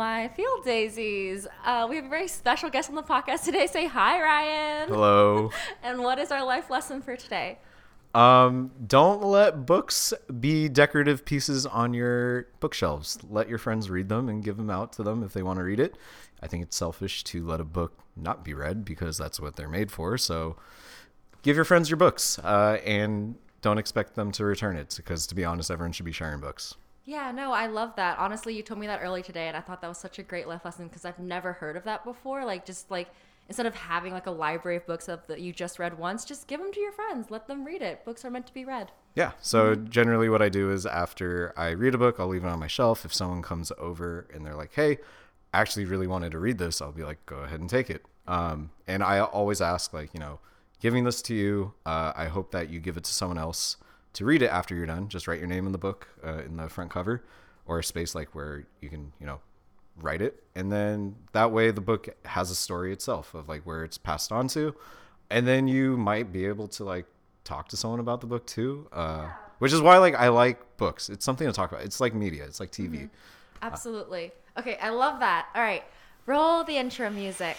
my field daisies. Uh, we have a very special guest on the podcast today. Say hi, Ryan. Hello. And what is our life lesson for today? Um, don't let books be decorative pieces on your bookshelves. Let your friends read them and give them out to them if they want to read it. I think it's selfish to let a book not be read because that's what they're made for. So give your friends your books uh, and don't expect them to return it because, to be honest, everyone should be sharing books. Yeah, no, I love that. Honestly, you told me that early today, and I thought that was such a great life lesson because I've never heard of that before. Like, just like instead of having like a library of books that you just read once, just give them to your friends. Let them read it. Books are meant to be read. Yeah. So generally, what I do is after I read a book, I'll leave it on my shelf. If someone comes over and they're like, "Hey, I actually really wanted to read this," I'll be like, "Go ahead and take it." Um, and I always ask, like, you know, giving this to you, uh, I hope that you give it to someone else to read it after you're done. Just write your name in the book uh, in the front cover, or a space like where you can, you know, write it, and then that way the book has a story itself of like where it's passed on to, and then you might be able to like talk to someone about the book too. Uh, Which is why like I like books. It's something to talk about. It's like media. It's like TV. Absolutely. Okay, I love that. All right, roll the intro music.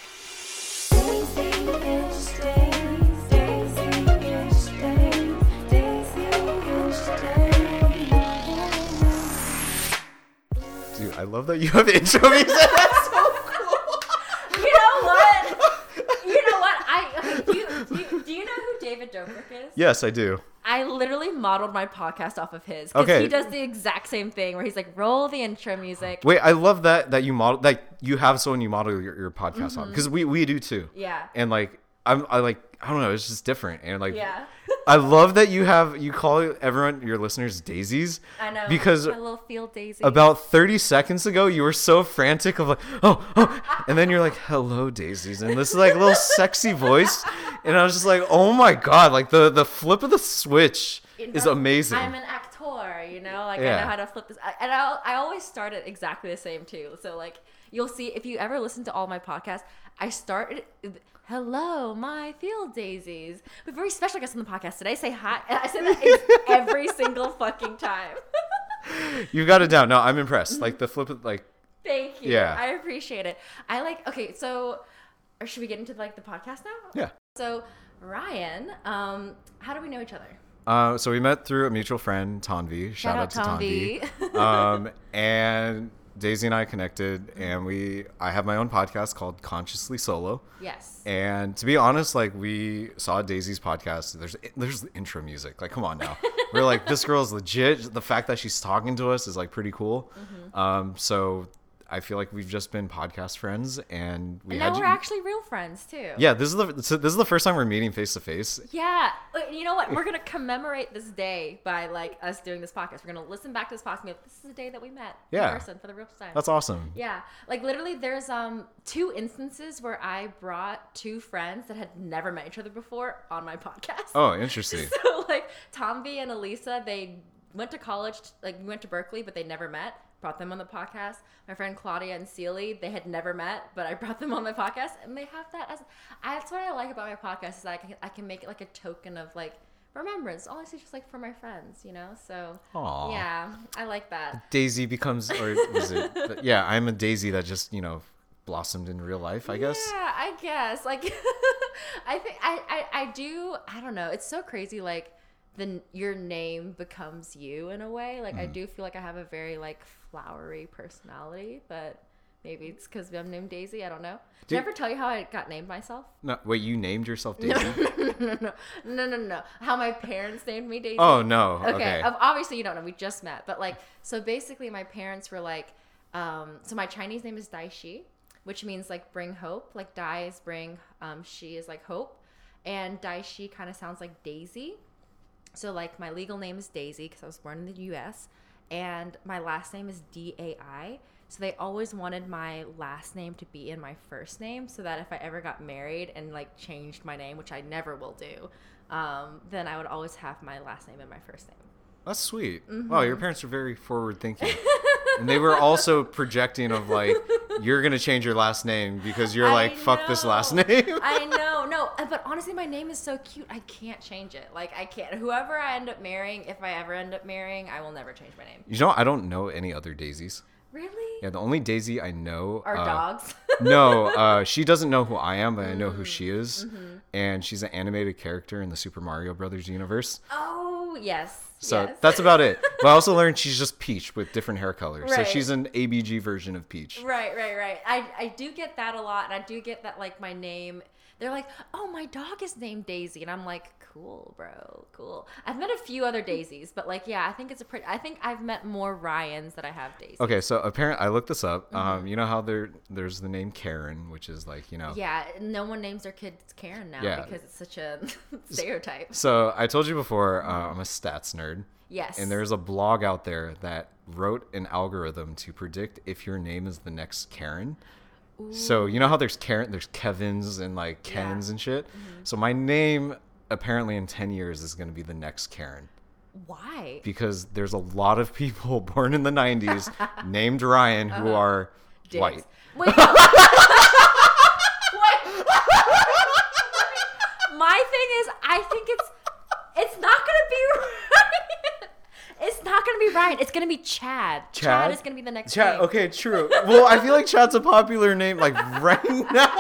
I love that you have intro music. That's so cool. You know what? You know what? I do, you, do, you, do you know who David Dobrik is? yes, I do. I literally modeled my podcast off of his. 'cause Okay. He does the exact same thing where he's like, roll the intro music. Wait, I love that that you model that you have someone you model your, your podcast on mm-hmm. because we we do too. Yeah. And like I'm I like I don't know, it's just different and like Yeah. I love that you have you call everyone your listeners daisies. I know. because my little field daisy. about 30 seconds ago you were so frantic of like oh oh and then you're like hello daisies and this is like a little sexy voice and I was just like oh my god like the the flip of the switch You is amazing. I'm an actor, you know, like I know how to flip this. And I, I always start it exactly the same too. So like you'll see if you ever listen to all my podcasts, I start it. Hello, my field daisies. We have a very special guest on the podcast today. Say hi. I say that every single fucking time. You've got it down. No, I'm impressed. Like the flip of like Thank you. Yeah. I appreciate it. I like. Okay, so or should we get into like the podcast now? yeah. So Ryan, um, how do we know each other? Uh, so we met through a mutual friend, Tanvi. Shout, out, to Tanvi. Tanvi. um, and Daisy and I connected, and we I have my own podcast called Consciously Solo. Yes. And to be honest, like we saw Daisy's podcast. There's there's the intro music. Like, come on now. We're like, this girl's legit. The fact that she's talking to us is like pretty cool. Mm-hmm. Um, so I feel like we've just been podcast friends, and we and now we're you- actually real friends too. yeah. This is the so this is the first time we're meeting face to face. Yeah. You know what? We're gonna commemorate this day by like us doing this podcast. We're gonna listen back to this podcast and be like, this is the day that we met Yeah. in person for the real time. That's awesome. yeah. Like literally there's um two instances where I brought two friends that had never met each other before on my podcast. Oh, interesting. So like Tomby and Elisa, they went to college, like we went to Berkeley, but they never met. Brought them on the podcast. My friend Claudia and Celie, they had never met, but I brought them on the podcast, and they have that as that's what I like about my podcast is that I can I can make it like a token of like remembrance. Honestly, just like for my friends, you know. So Aw. yeah, I like that. Daisy becomes, or is it? yeah, I'm a Daisy that just you know blossomed in real life. I guess. Yeah, I guess. Like, I think I, I I do. I don't know. It's so crazy. Like, the your name becomes you in a way. Like, I Mm. do feel like I have a very like flowery personality, but maybe it's because I'm named Daisy. I don't know. Did I ever tell you how I got named myself? No, wait, you named yourself Daisy? No, no, no, no, no, no. How my parents named me Daisy. Oh no. Okay. Okay. Obviously, you don't know. We just met, but like, so basically, my parents were like, um, so my Chinese name is Dai Shi, which means like bring hope. Like Dai is bring, um, Shi is like hope, and Dai Shi kind of sounds like Daisy. So like my legal name is Daisy because I was born in the U.S. and my last name is D A I. So they always wanted my last name to be in my first name, so that if I ever got married and like changed my name, which I never will do, um, then I would always have my last name in my first name. That's sweet. Mm-hmm. Wow, your parents are very forward thinking. and they were also projecting of like you're gonna change your last name because you're I like fuck this last name. I know, no, uh, but honestly, my name is so cute. I can't change it. Like I can't. Whoever I end up marrying, if I ever end up marrying, I will never change my name. you know, I don't know any other daisies. Really? Yeah, the only Daisy I know Our uh, dogs. no, uh, she doesn't know who I am, but I know Mm, who she is, mm-hmm. And she's an animated character in the Super Mario Brothers universe. oh yes. So yes. that's about it. But I also learned she's just Peach with different hair colors. So she's an ABG version of Peach. Right, right, right. I, I do get that a lot, and I do get that like my name. They're like, "Oh, my dog is named Daisy," and I'm like, "Cool, bro, cool." I've met a few other Daisies, but like, yeah, I think it's a pretty. I think I've met more Ryans that I have Daisies. Okay, so apparently I looked this up. Mm-hmm. Um, you know how there there's the name Karen, which is like you know. Yeah, no one names their kids Karen now Yeah. because it's such a stereotype. So I told you before uh, I'm a stats nerd, Yes. and there's a blog out there that wrote an algorithm to predict if your name is the next Karen. So you know how there's Karen, there's Kevin's and like Yeah. Mm-hmm. Ken's and shit. So my name apparently in ten years is going to be the next Karen why? because there's a lot of people born in the '90s named Ryan who are Dicks. white. Wait. no. Wait. My thing is, I think it's it's not gonna be Ryan. It's not gonna be Ryan. It's gonna be Chad. Chad, is gonna be the next. Chad. name. Okay, true. Well, I feel like Chad's a popular name like right now.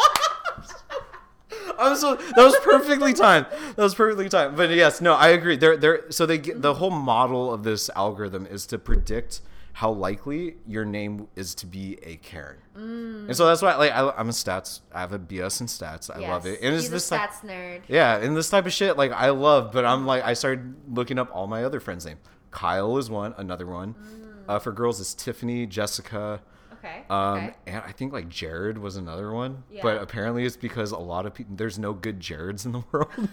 I'm so that was perfectly timed. That was perfectly timed. But yes, no, I agree. They're they're so they get the whole model of this algorithm is to predict how likely your name is to be a Karen. Mm. And so that's why like I, I'm a stats. I have a BS in stats. I love it. And it's this type- stats nerd. yeah, and this type of shit, like I love, but I'm like I started looking up all my other friends' name. Kyle is one, another one. Uh, for girls, it's Tiffany, Jessica, Okay. um, okay. and I think like Jared was another one. Yeah. But apparently, it's because a lot of people there's no good Jareds in the world.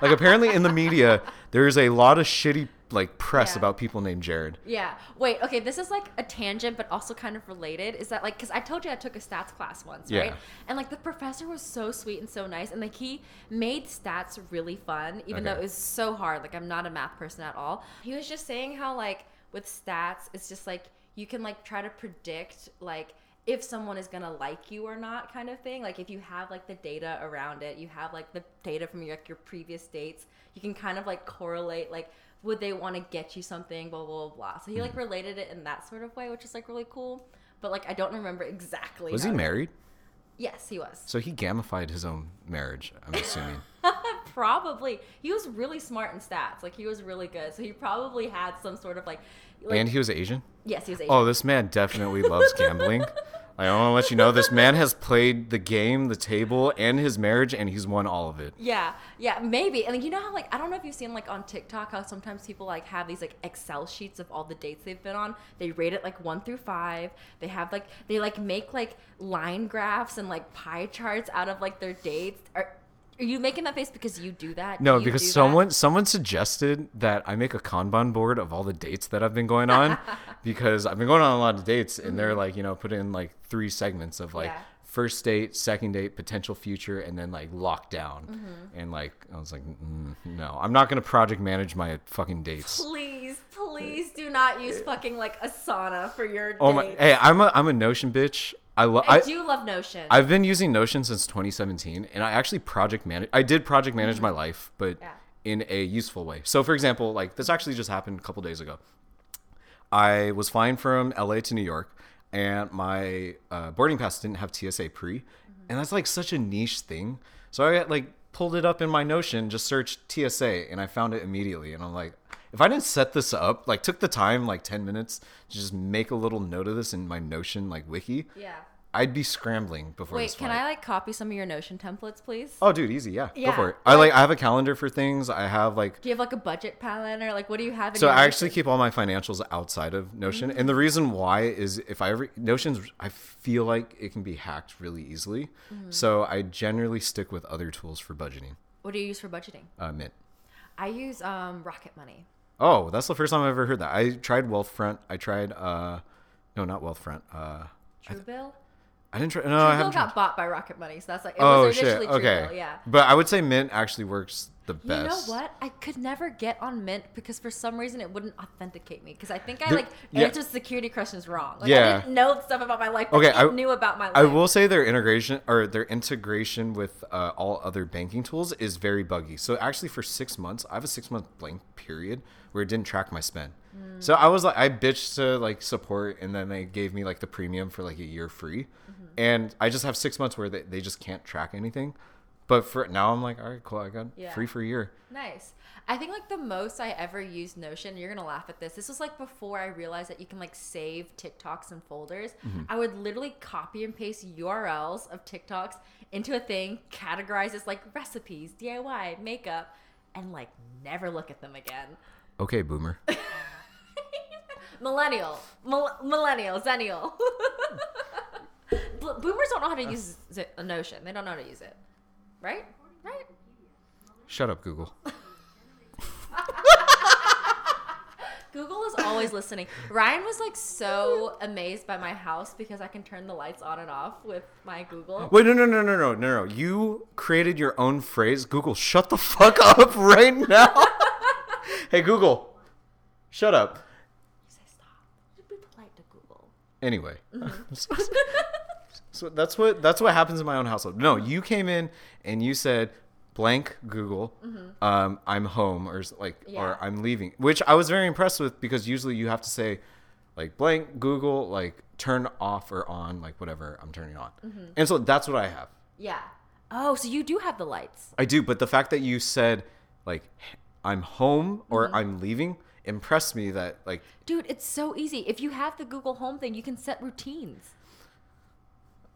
like apparently in the media, there's a lot of shitty like press Yeah. about people named Jared. Yeah. Wait. Okay. This is like a tangent, but also kind of related. Is that like because I told you I took a stats class once, right? Yeah. And like the professor was so sweet and so nice, and like he made stats really fun, even though it was so hard. Like I'm not a math person at all. He was just saying how like with stats, it's just like you can like try to predict like if someone is gonna like you or not kind of thing like if you have like the data around it you have like the data from your, like your previous dates you can kind of like correlate like would they want to get you something blah blah blah so he Hmm. like related it in that sort of way which is like really cool but like i don't remember exactly Was he married? yes he was So he gamified his own marriage. I'm assuming. probably he was really smart in stats like he was really good so he probably had some sort of like, like and he was Asian. yes he was Asian. Oh, this man definitely loves gambling. I want to let you know this man has played the game, the table, and his marriage, and he's won all of it. Yeah, yeah, maybe. And like, you know how like I don't know if you've seen like on TikTok how sometimes people like have these like Excel sheets of all the dates they've been on. They rate it like one through five. They have like they like make like line graphs and like pie charts out of like their dates. Are you making that face because you do that? No, you because do that? someone someone suggested that I make a Kanban board of all the dates that I've been going on because I've been going on a lot of dates and they're like, you know, put in like three segments of like Mm-hmm. Yeah. first date, second date, potential future, and then like lockdown. Mm-hmm. And like I was like, mm, no, I'm not gonna project manage my fucking dates. Please, please do not use fucking like Asana for your Oh my, dates. hey, I'm a I'm a Notion bitch. I love. I, do love Notion. I've been using Notion since 2017, and I actually project manage. I did project manage my life, but Mm-hmm. Yeah. in a useful way. So, for example, like this actually just happened a couple days ago. I was flying from LA to New York, and my uh, boarding pass didn't have TSA pre, Mm-hmm. and that's like such a niche thing. So I like pulled it up in my Notion, just searched TSA, and I found it immediately. And I'm like, if I didn't set this up, like took the time, like 10 minutes, to just make a little note of this in my Notion like wiki, yeah. I'd be scrambling before Wait, can. I like copy some of your Notion templates, please? Oh, dude, easy. Yeah, Yeah, go for it. I like. I have a calendar for things. I have like. Do you have like a budget planner? Or like, what do you have? In So I actually keep all my financials outside of Notion, Mm-hmm. and the reason why is if I ever Notion's, I feel like it can be hacked really easily. Mm-hmm. So I generally stick with other tools for budgeting. What do you use for budgeting? Uh, Mint. I use um Rocket Money. Oh, that's the first time I've ever heard that. I tried Wealthfront. I tried. uh No, not Wealthfront. Uh Truebill. I didn't try. No, I Truebill haven't. tried- got bought by Rocket Money, so that's like it Oh was shit. initially Okay. Truebill. Yeah. But I would say Mint actually works the best. You know what? I could never get on Mint because for some reason it wouldn't authenticate me. Because I think I like yeah. answered security questions wrong. Like Yeah. I didn't know stuff about my life. Okay, it I- knew about my life. I will say their integration or their integration with uh, all other banking tools is very buggy. So actually, for six months, I have a six month blank period where it didn't track my spend. Mm. So I was like, I bitched to like support, and then they gave me like the premium for like a year free, Mm-hmm. and I just have six months where they, they just can't track anything. But for now, I'm like, all right, cool, I got Yeah. free for a year. Nice. I think like the most I ever used Notion, you're gonna laugh at this. This was like before I realized that you can like save TikToks and folders. Mm-hmm. I would literally copy and paste URLs of TikToks into a thing, categorize as like recipes, DIY, makeup, and like never look at them again. Okay, boomer. Millennial, Mil- millennial, zennial. Boomers don't know how to use a Notion. They don't know how to use it, right? Right. Shut up, Google. Google is always listening. Ryan was like so amazed by my house because I can turn the lights on and off with my Google. Wait, no, no, no, no, no, no, no. You created your own phrase. Google, shut the fuck up right now. hey, Google, shut up. You Say stop. Just be polite to Google. Anyway, Mm-hmm. that's what that's what happens in my own household. No, you came in and you said blank Google, um, I'm home or like Mm-hmm. Yeah. or I'm leaving, which I was very impressed with because usually you have to say like blank Google like turn off or on like whatever I'm turning on, Mm-hmm. and so that's what I have. Yeah. Oh, so you do have the lights. I do, but the fact that you said like I'm home or Mm-hmm. I'm leaving impressed me that like Dude, it's so easy. If you have the Google Home thing, you can set routines.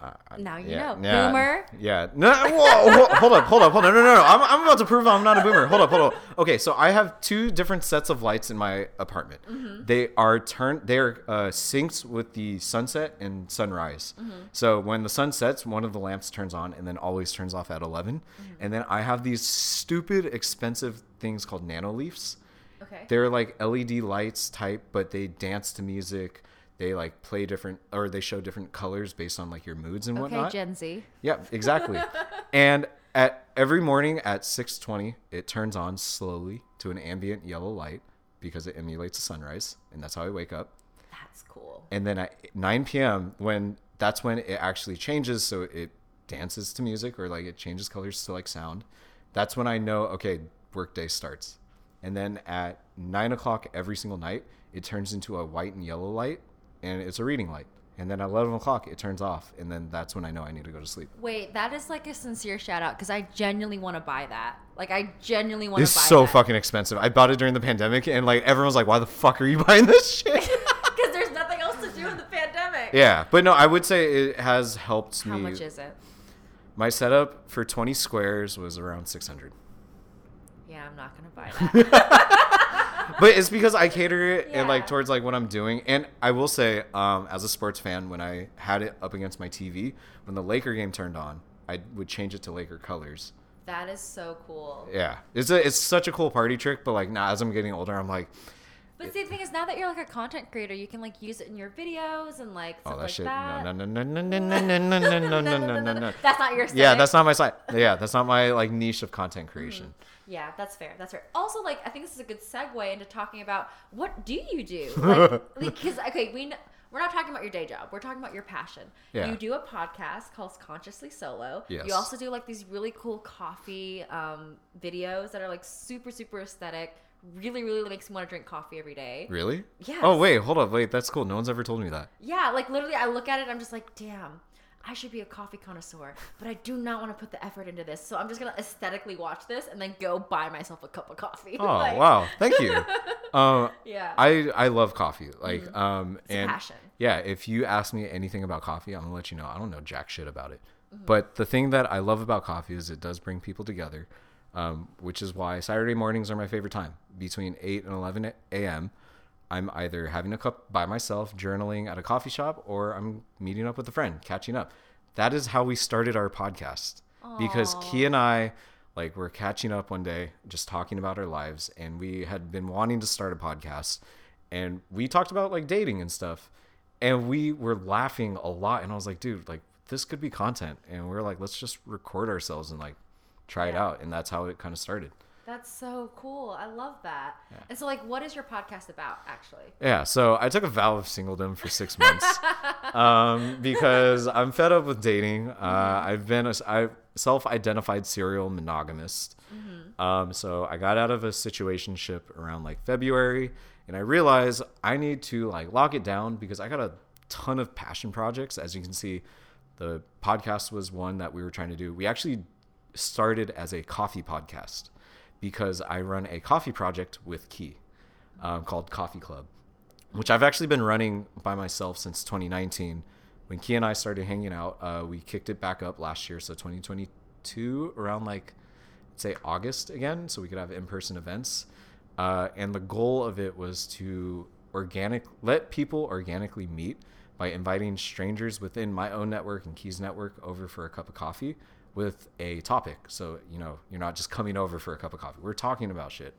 Uh, Now you yeah, know. yeah, Boomer. Yeah. No. Whoa, whoa, hold up. Hold up. Hold on. No. No. No. I'm, I'm about to prove I'm not a boomer. Hold up. Hold up. Okay. So I have two different sets of lights in my apartment. Mm-hmm. They are turned. They are uh, synced with the sunset and sunrise. Mm-hmm. So when the sun sets, one of the lamps turns on and then always turns off at 11. Mm-hmm. And then I have these stupid expensive things called Nanoleafs. Okay. They're like LED lights type, but they dance to music. They like play different, or they show different colors based on like your moods and Okay, whatnot. Gen Z. Yeah, exactly. and at every morning at 6:20, it turns on slowly to an ambient yellow light because it emulates a sunrise, and that's how I wake up. That's cool. And then at 9 p.m., when that's when it actually changes, so it dances to music or like it changes colors to like sound. That's when I know okay, workday starts. And then at nine o'clock every single night, it turns into a white and yellow light, and it's a reading light. And then at 11 o'clock, it turns off, and then that's when I know I need to go to sleep. Wait, that is like a sincere shout out because I genuinely want to buy that. Like, I genuinely want to buy it. It's so that. fucking expensive. I bought it during the pandemic, and like everyone's like, "Why the fuck are you buying this shit?" Because there's nothing else to do in the pandemic. yeah, but no, I would say it has helped How me. much is it? My setup for 20 squares was around 600. Yeah, I'm not gonna buy that. But it's because I cater it and like towards like what I'm doing. And I will say, um, as a sports fan, when I had it up against my TV, when the Laker game turned on, I would change it to Laker colors. that is so cool. Yeah, it's a, it's such a cool party trick. But like now, as I'm getting older, I'm like, But see, the thing is, now that you're like a content creator, you can like use it in your videos and like stuff oh that like shit, that. no, no, no, no, no, no, no, no, no, no, no, no, no, no. That's not your. Yeah, that's not my side. Yeah, that's not my like niche of content creation. Yeah, that's fair. That's fair. Also, like, I think this is a good segue into talking about what do you do? Like, because okay, we we're not talking about your day job. We're talking about your passion. Yeah. You do a podcast called Consciously Solo. Yes. You also do like these really cool coffee um, videos that are like super super aesthetic. Really, really makes me want to drink coffee every day. Really? Yeah. Oh wait, hold up, wait, that's cool. No one's ever told me that. Yeah, like literally, I look at it, I'm just like, damn, I should be a coffee connoisseur, but I do not want to put the effort into this. So I'm just gonna aesthetically watch this and then go buy myself a cup of coffee. Oh Like, wow, thank you. Um, Yeah. I I love coffee. Like um a and passion. yeah, if you ask me anything about coffee, I'm gonna let you know. I don't know jack shit about it. Mm-hmm. But the thing that I love about coffee is it does bring people together, um, which is why Saturday mornings are my favorite time. Between eight and eleven a.m., I'm either having a cup by myself, journaling at a coffee shop, or I'm meeting up with a friend, catching up. That is how we started our podcast. Because Key and I like we're catching up one day just talking about our lives and we had been wanting to start a podcast and we talked about like dating and stuff and we were laughing a lot and i was like dude like this could be content. And we are like let's just record ourselves and like try it out. And that's how it kind of started That's so cool. I love that. Yeah. And so, like, what is your podcast about, actually? Yeah, so I took a vow of singledom for six months um, because I'm fed up with dating. Uh, I've been a I self-identified serial monogamist. Um, so I got out of a situationship around like February, and I realized I need to like lock it down because I got a ton of passion projects. As you can see, the podcast was one that we were trying to do. We actually started as a coffee podcast because I run a coffee project with Key um, called Coffee Club, which I've actually been running by myself since 2019. When Key and I started hanging out, uh, we kicked it back up last year, so 2022, around like say August again, so we could have in-person events. Uh, and the goal of it was to organic let people organically meet by inviting strangers within my own network and Keys network over for a cup of coffee with a topic. So you know you're not just coming over for a cup of coffee. We're talking about shit.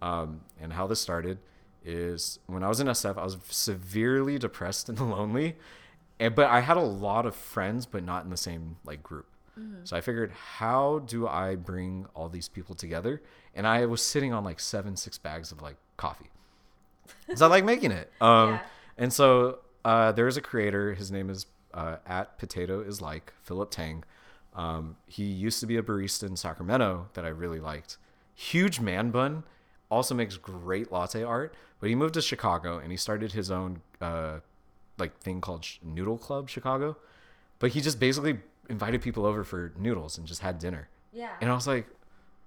Um, and how this started is when I was in SF, I was severely depressed and lonely, and but I had a lot of friends, but not in the same like group. So I figured, how do I bring all these people together? And I was sitting on like seven, six bags of like coffee. So I like making it. Um, Yeah. And so uh, there is a creator. His name is uh, at Potato is like Philip Tang. Um, he used to be a barista in Sacramento that I really liked. Huge man bun. Also makes great latte art. But he moved to Chicago and he started his own uh, like thing called Noodle Club Chicago. But he just basically invited people over for noodles and just had dinner. Yeah. And I was like,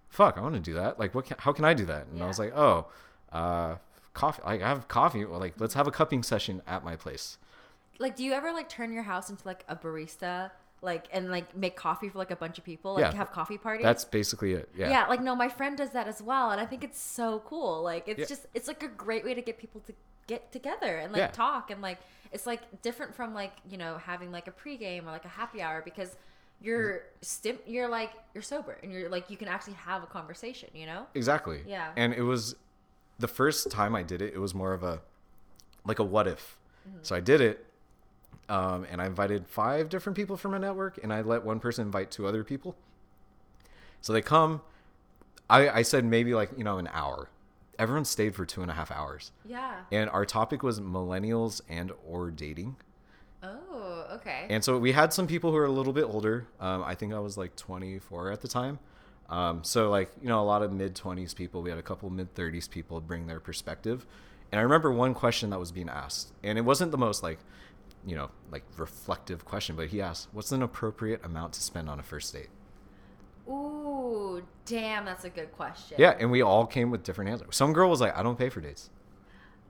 fuck, I want to do that. Like, what? Can, how can I do that? And I was like, oh, uh, coffee. Like, I have coffee. Well, like, let's have a cupping session at my place. like, do you ever like turn your house into like a barista, like, and like make coffee for like a bunch of people, like Yeah. have coffee parties? That's basically it. Yeah. yeah. like no, my friend does that as well, and I think it's so cool. Like, it's Yeah. just it's like a great way to get people to get together and like Yeah. talk and like it's like different from like you know having like a pregame or like a happy hour because you're stim you're like you're sober and you're like you can actually have a conversation, you know? Exactly. Yeah. And it was the first time I did it. It was more of a like a what if. Mm-hmm. So I did it, um, and I invited five different people from my network, and I let one person invite two other people. So they come. I I said maybe like you know an hour. Everyone stayed for two and a half hours, Yeah. and our topic was millennials and or dating. Oh, okay. And so we had some people who were a little bit older. Um, I think I was like 24 at the time. Um, so like you know a lot of mid 20s people. We had a couple mid 30s people bring their perspective. And I remember one question that was being asked, and it wasn't the most like you know like reflective question, but he asked, "What's an appropriate amount to spend on a first date?" Ooh, damn, that's a good question. Yeah, and we all came with different answers. Some girl was like, "I don't pay for dates,"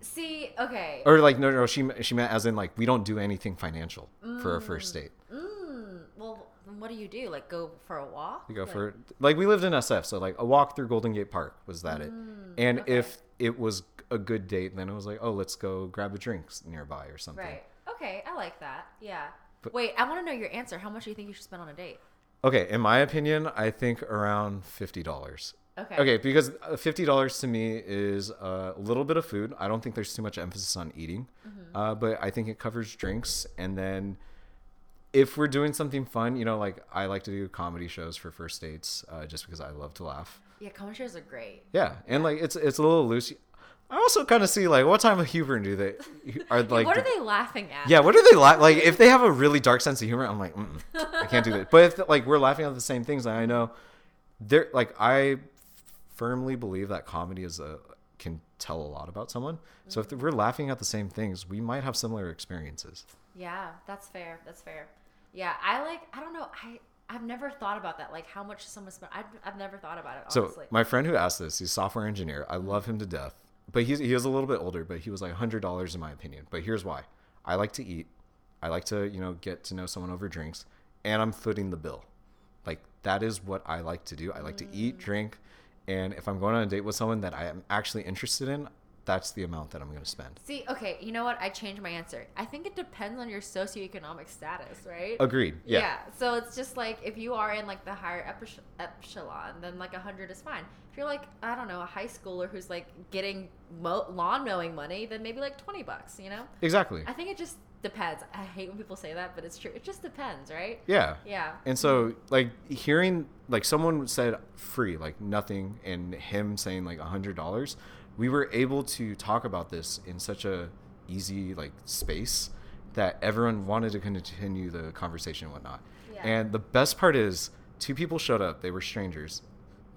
See, okay. or like, "No, no, she she meant as in like we don't do anything financial for a first date." Mm, well, what do you do? Like go for a walk? We go Like- for like we lived in SF, so like a walk through Golden Gate Park was that it. And Mm, okay. if it was a good date, then it was like, oh, let's go grab a drinks nearby or something. Right. Okay, I like that. Yeah. But- Wait, I want to know your answer. How much do you think you should spend on a date? Okay, in my opinion, I think around fifty dollars. Okay. Okay, because uh, fifty dollars to me is a little bit of food. I don't think there's too much emphasis on eating, Mm-hmm. uh, but I think it covers drinks. And then, if we're doing something fun, you know, like I like to do comedy shows for first dates, uh, just because I love to laugh. Yeah, comedy shows are great. Yeah, and like it's it's a little loose. I also kind of see like what time of humor do they are like? what are they laughing at? Yeah, what are they la- like? If they have a really dark sense of humor, I'm like, I can't do that. But if like we're laughing at the same things, I know they're like I firmly believe that comedy is a can tell a lot about someone. So if mm-hmm. we're laughing at the same things, we might have similar experiences. Yeah, that's fair. That's fair. Yeah, I like. I don't know. I I've never thought about that. Like how much someone spent. I've I've never thought about it. So Honestly. my friend who asked this, he's a software engineer. I mm-hmm. love him to death, but he's he was a little bit older. But he was like hundred dollars in my opinion. But here's why: I like to eat. I like to you know get to know someone over drinks, and I'm footing the bill. Like that is what I like to do. I like to eat, mm. drink, and if I'm going on a date with someone that I am actually interested in, that's the amount that I'm going to spend. See, okay, you know what? I changed my answer. I think it depends on your socioeconomic status, right? Agreed. Yeah. Yeah. So it's just like if you are in like the higher echelon, then like a hundred is fine. If you're like I don't know a high schooler who's like getting mo- lawn mowing money, then maybe like twenty bucks. You know? Exactly. I think it just depends. I hate when people say that, but it's true. It just depends, right? Yeah. Yeah. And so, like, hearing, like, someone said free, like, nothing, and him saying, like, a $100, we were able to talk about this in such a easy, like, space that everyone wanted to continue the conversation and whatnot. Yeah. And the best part is, two people showed up. They were strangers.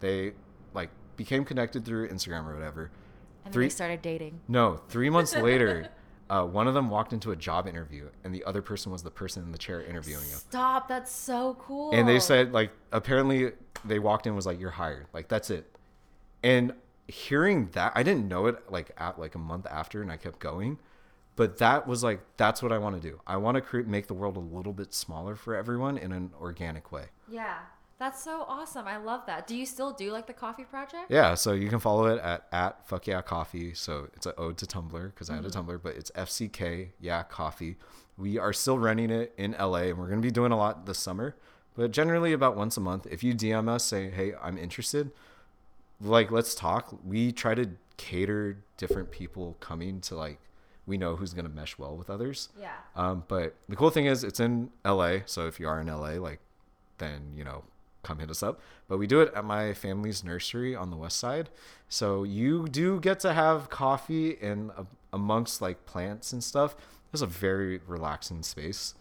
They, like, became connected through Instagram or whatever. And then Three- they started dating. No, three months later, uh, one of them walked into a job interview, and the other person was the person in the chair interviewing him. Stop. That's so cool. And they said, like, apparently they walked in and was like, "You're hired." Like that's it. And hearing that, I didn't know it like at like a month after, and I kept going. But that was like that's what I want to do. I want to create make the world a little bit smaller for everyone in an organic way. Yeah. That's so awesome. I love that. Do you still do like the coffee project? Yeah, so you can follow it at at fuck yeah coffee. So it's an ode to Tumblr because I had a mm-hmm. Tumblr, but it's FCK yeah coffee. We are still running it in LA, and we're gonna be doing a lot this summer. But generally about once a month. If you DM us, say hey, I'm interested. Like let's talk. We try to cater different people coming to like we know who's gonna mesh well with others. Yeah. Um, but the cool thing is it's in LA, so if you are in LA, like then you know come hit us up. But we do it at my family's nursery on the west side, so you do get to have coffee in a, amongst like plants and stuff. It's a very relaxing space.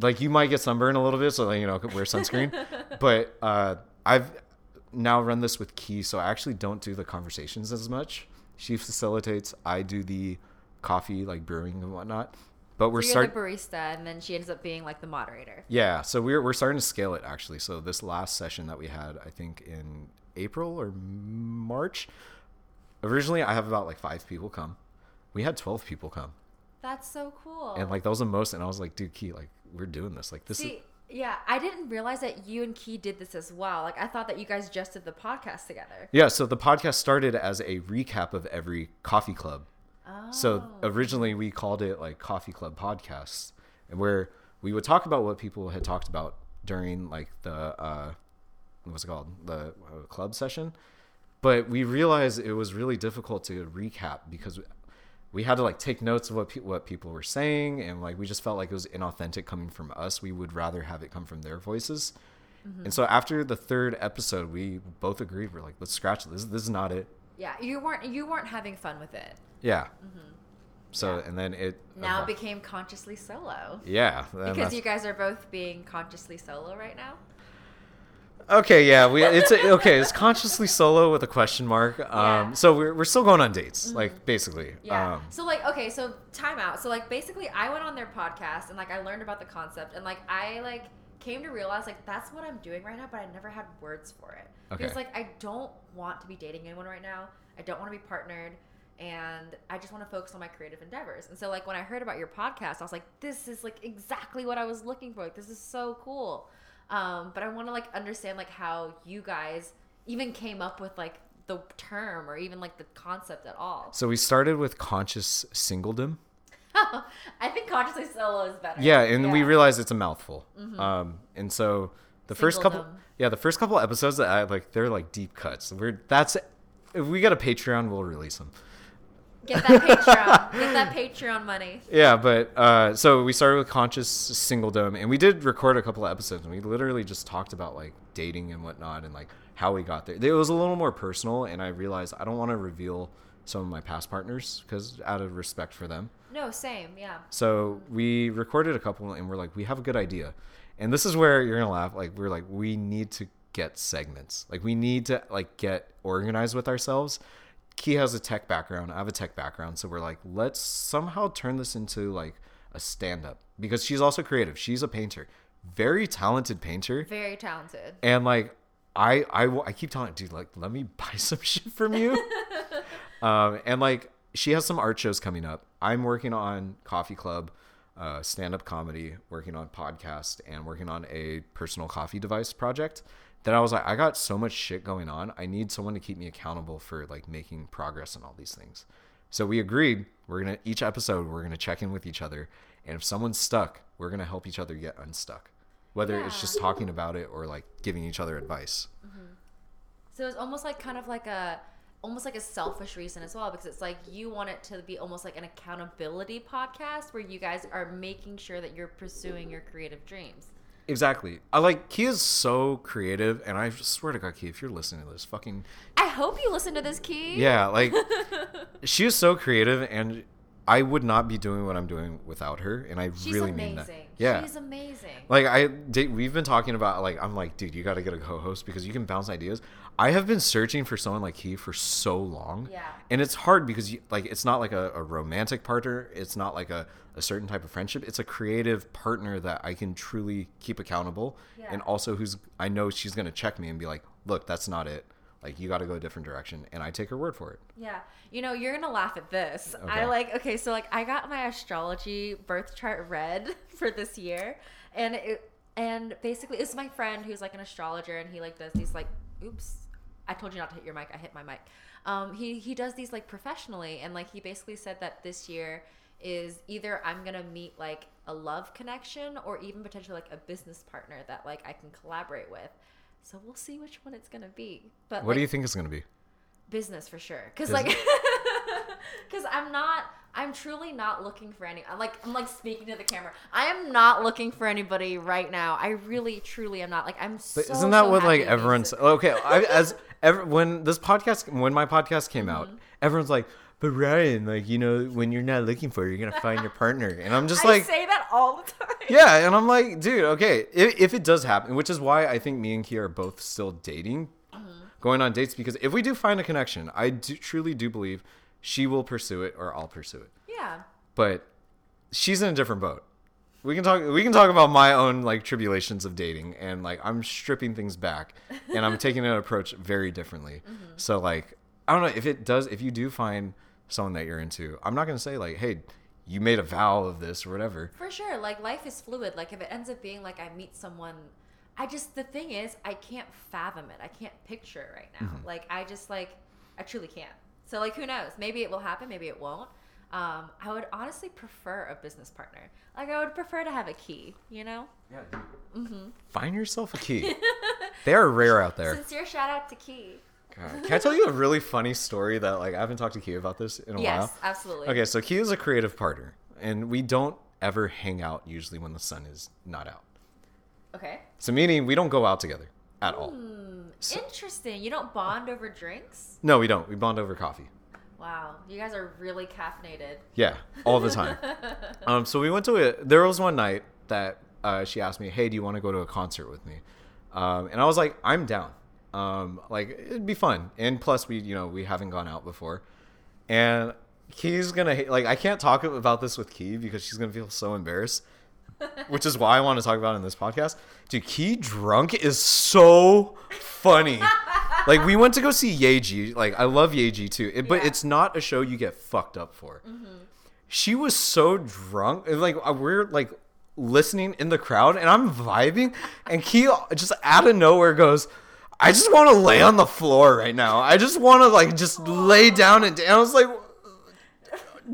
Like you might get sunburn a little bit, so like, you know wear sunscreen. but uh, I've now run this with Key, so I actually don't do the conversations as much. She facilitates. I do the coffee like brewing and whatnot. But we're so starting. the barista, and then she ends up being like the moderator. Yeah, so we're we're starting to scale it actually. So this last session that we had, I think in April or March, originally I have about like five people come. We had twelve people come, That's so cool. and like that was the most. And I was like, dude, Key, like we're doing this. Like this is See, yeah, I didn't realize that you and Key did this as well. Like, I thought that you guys just did the podcast together. yeah. So the podcast started as a recap of every coffee club. Oh. So originally we called it like Coffee Club Podcasts, and where we would talk about what people had talked about during like the uh, what's it called the uh, club session. But we realized it was really difficult to recap because we had to like take notes of what pe- what people were saying, and like we just felt like it was inauthentic coming from us. We would rather have it come from their voices. Mm-hmm. And so after the third episode, we both agreed we're like, let's scratch this. This is not it. Yeah, you weren't you weren't having fun with it. Yeah. Mm-hmm. So Yeah. and then it Now became consciously solo. yeah Because you guys are both being consciously solo right now. Okay yeah we it's a, okay it's consciously solo with a question mark um Yeah. so we're, we're still going on dates like basically Yeah. um so like okay, so time out. So like basically I went on their podcast and like I learned about the concept and like I like came to realize like that's what I'm doing right now, but I never had words for it. okay. Because like I don't want to be dating anyone right now. I don't want to be partnered and I just want to focus on my creative endeavors. And so like when I heard about your podcast, I was like, this is like exactly what I was looking for. Like this is so cool. Um, but I want to like understand like how you guys even came up with like the term or even like the concept at all. so we started with conscious singledom. I think consciously solo is better. yeah and we realized it's a mouthful. Um and so the first couple yeah the first couple episodes that i like they're like deep cuts. We're that's if we get a patreon we'll release them get that Patreon, get that Patreon money. Yeah, but uh, so we started with conscious singledom, and we did record a couple of episodes, and we literally just talked about like dating and whatnot, and like how we got there. It was a little more personal, and I realized I don't want to reveal some of my past partners because out of respect for them. No, same, yeah. So we recorded a couple, and we're like, we have a good idea, and this is where you're gonna laugh. Like we're like, we need to get segments. Like we need to like get organized with ourselves. Key has a tech background. I have a tech background, so we're like, let's somehow turn this into like a stand-up because she's also creative. She's a painter, very talented painter, Very talented. and like I I will- I keep telling her, dude, like let me buy some shit from you. um, and like she has some art shows coming up. I'm working on Coffee Club, uh, stand-up comedy, working on podcast, and working on a personal coffee device project. That I was like, I got so much shit going on. I need someone to keep me accountable for like making progress on all these things. So we agreed we're gonna each episode we're gonna check in with each other, and if someone's stuck, we're gonna help each other get unstuck. Whether it's just talking about it or like giving each other advice. Mm-hmm. So it's almost like kind of like a almost like a selfish reason as well because it's like you want it to be almost like an accountability podcast where you guys are making sure that you're pursuing your creative dreams. Exactly. I like Key is so creative, and I swear to God, Key, if you're listening to this, fucking I hope you listen to this key. yeah, like she is so creative, and I would not be doing what I'm doing without her, and I She's really amazing. mean that. Yeah, She's amazing. like I did, we've been talking about like I'm like, dude, you got to get a co-host because you can bounce ideas. I have been searching for someone like he for so long, Yeah. and it's hard because you like it's not like a, a romantic partner, it's not like a, a certain type of friendship. It's a creative partner that I can truly keep accountable, Yeah. and also who's I know she's gonna check me and be like, look, that's not it. Like you got to go a different direction, and I take her word for it. Yeah. You know, you're gonna laugh at this. Okay. I like okay, so like I got my astrology birth chart read for this year and it and basically it's my friend who's like an astrologer and he like does these like oops. I told you not to hit your mic, I hit my mic. Um he he does these like professionally and like he basically said that this year is either I'm gonna meet like a love connection or even potentially like a business partner that like I can collaborate with. So we'll see which one it's gonna be. But What like, do you think it's gonna be? business for sure because like because i'm not i'm truly not looking for any i'm like i'm like speaking to the camera i am not looking for anybody right now i really truly am not like i'm so But isn't that so what like everyone's okay? I, as ever when this podcast when my podcast came out, Mm-hmm. everyone's like, "But Ryan, like you know, when you're not looking for, it, you're gonna find your partner." And I'm just I like, say that all the time yeah, and I'm like, dude, okay, if, if it does happen, which is why I think me and Kia are both still dating, Mm-hmm. going on dates, because if we do find a connection, I do, truly do believe she will pursue it or I'll pursue it. yeah But she's in a different boat. We can talk. We can talk about my own like tribulations of dating, and like I'm stripping things back, and I'm taking an approach very differently. So like, I don't know if it does. If you do find someone that you're into, I'm not gonna say like, hey, you made a vow of this or whatever. for sure like life is fluid like if it ends up being like i meet someone i just the thing is i can't fathom it i can't picture it right now Mm-hmm. like i just like i truly can't so like who knows maybe it will happen maybe it won't um, i would honestly prefer a business partner like i would prefer to have a key you know Yeah. Mhm. Find yourself a key. they are rare out there. sincere shout out to key God. Can I tell you a really funny story that like I haven't talked to Key about this in a yes while? Yes, absolutely Okay, so Key is a creative partner, and we don't ever hang out usually when the sun is not out. okay So meaning we don't go out together at all. So- interesting you don't bond over drinks No, we don't. We bond over coffee. wow you guys are really caffeinated Yeah, all the time. um, so we went to a. There was one night that uh, she asked me, "Hey, do you want to go to a concert with me?" Um, and I was like, "I'm down. Um, like it'd be fun. And plus, we you know we haven't gone out before, and Key's gonna hate- like I can't talk about this with Key because she's gonna feel so embarrassed." Which is why I want to talk about it in this podcast. Dude, Key drunk is so funny. like we went to go see Yaeji. Like I love Yaeji too, it, but Yeah. it's not a show you get fucked up for. She was so drunk, like uh, we're like listening in the crowd, and I'm vibing, and Key just out of nowhere goes. I just want to lay on the floor right now. I just want to like just lay down and, and I was like,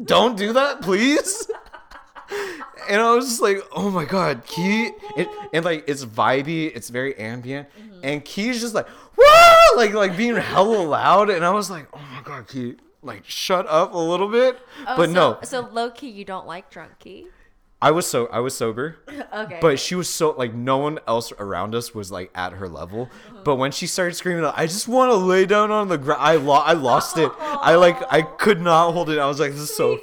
don't do that, please. and I was just like, oh my god, Key, it, and like it's vibey, it's very ambient, mm-hmm. and Key's just like, whoa, like like being hella loud, and I was like, oh my god, Key, like shut up a little bit, Oh, but so, no, so low key you don't like drunk key I was so I was sober, okay but she was so like no one else around us was like at her level. Uh-huh. But when she started screaming, I just want to lay down on the ground. I lo- I lost it. I like I could not hold it. I was like, this is so.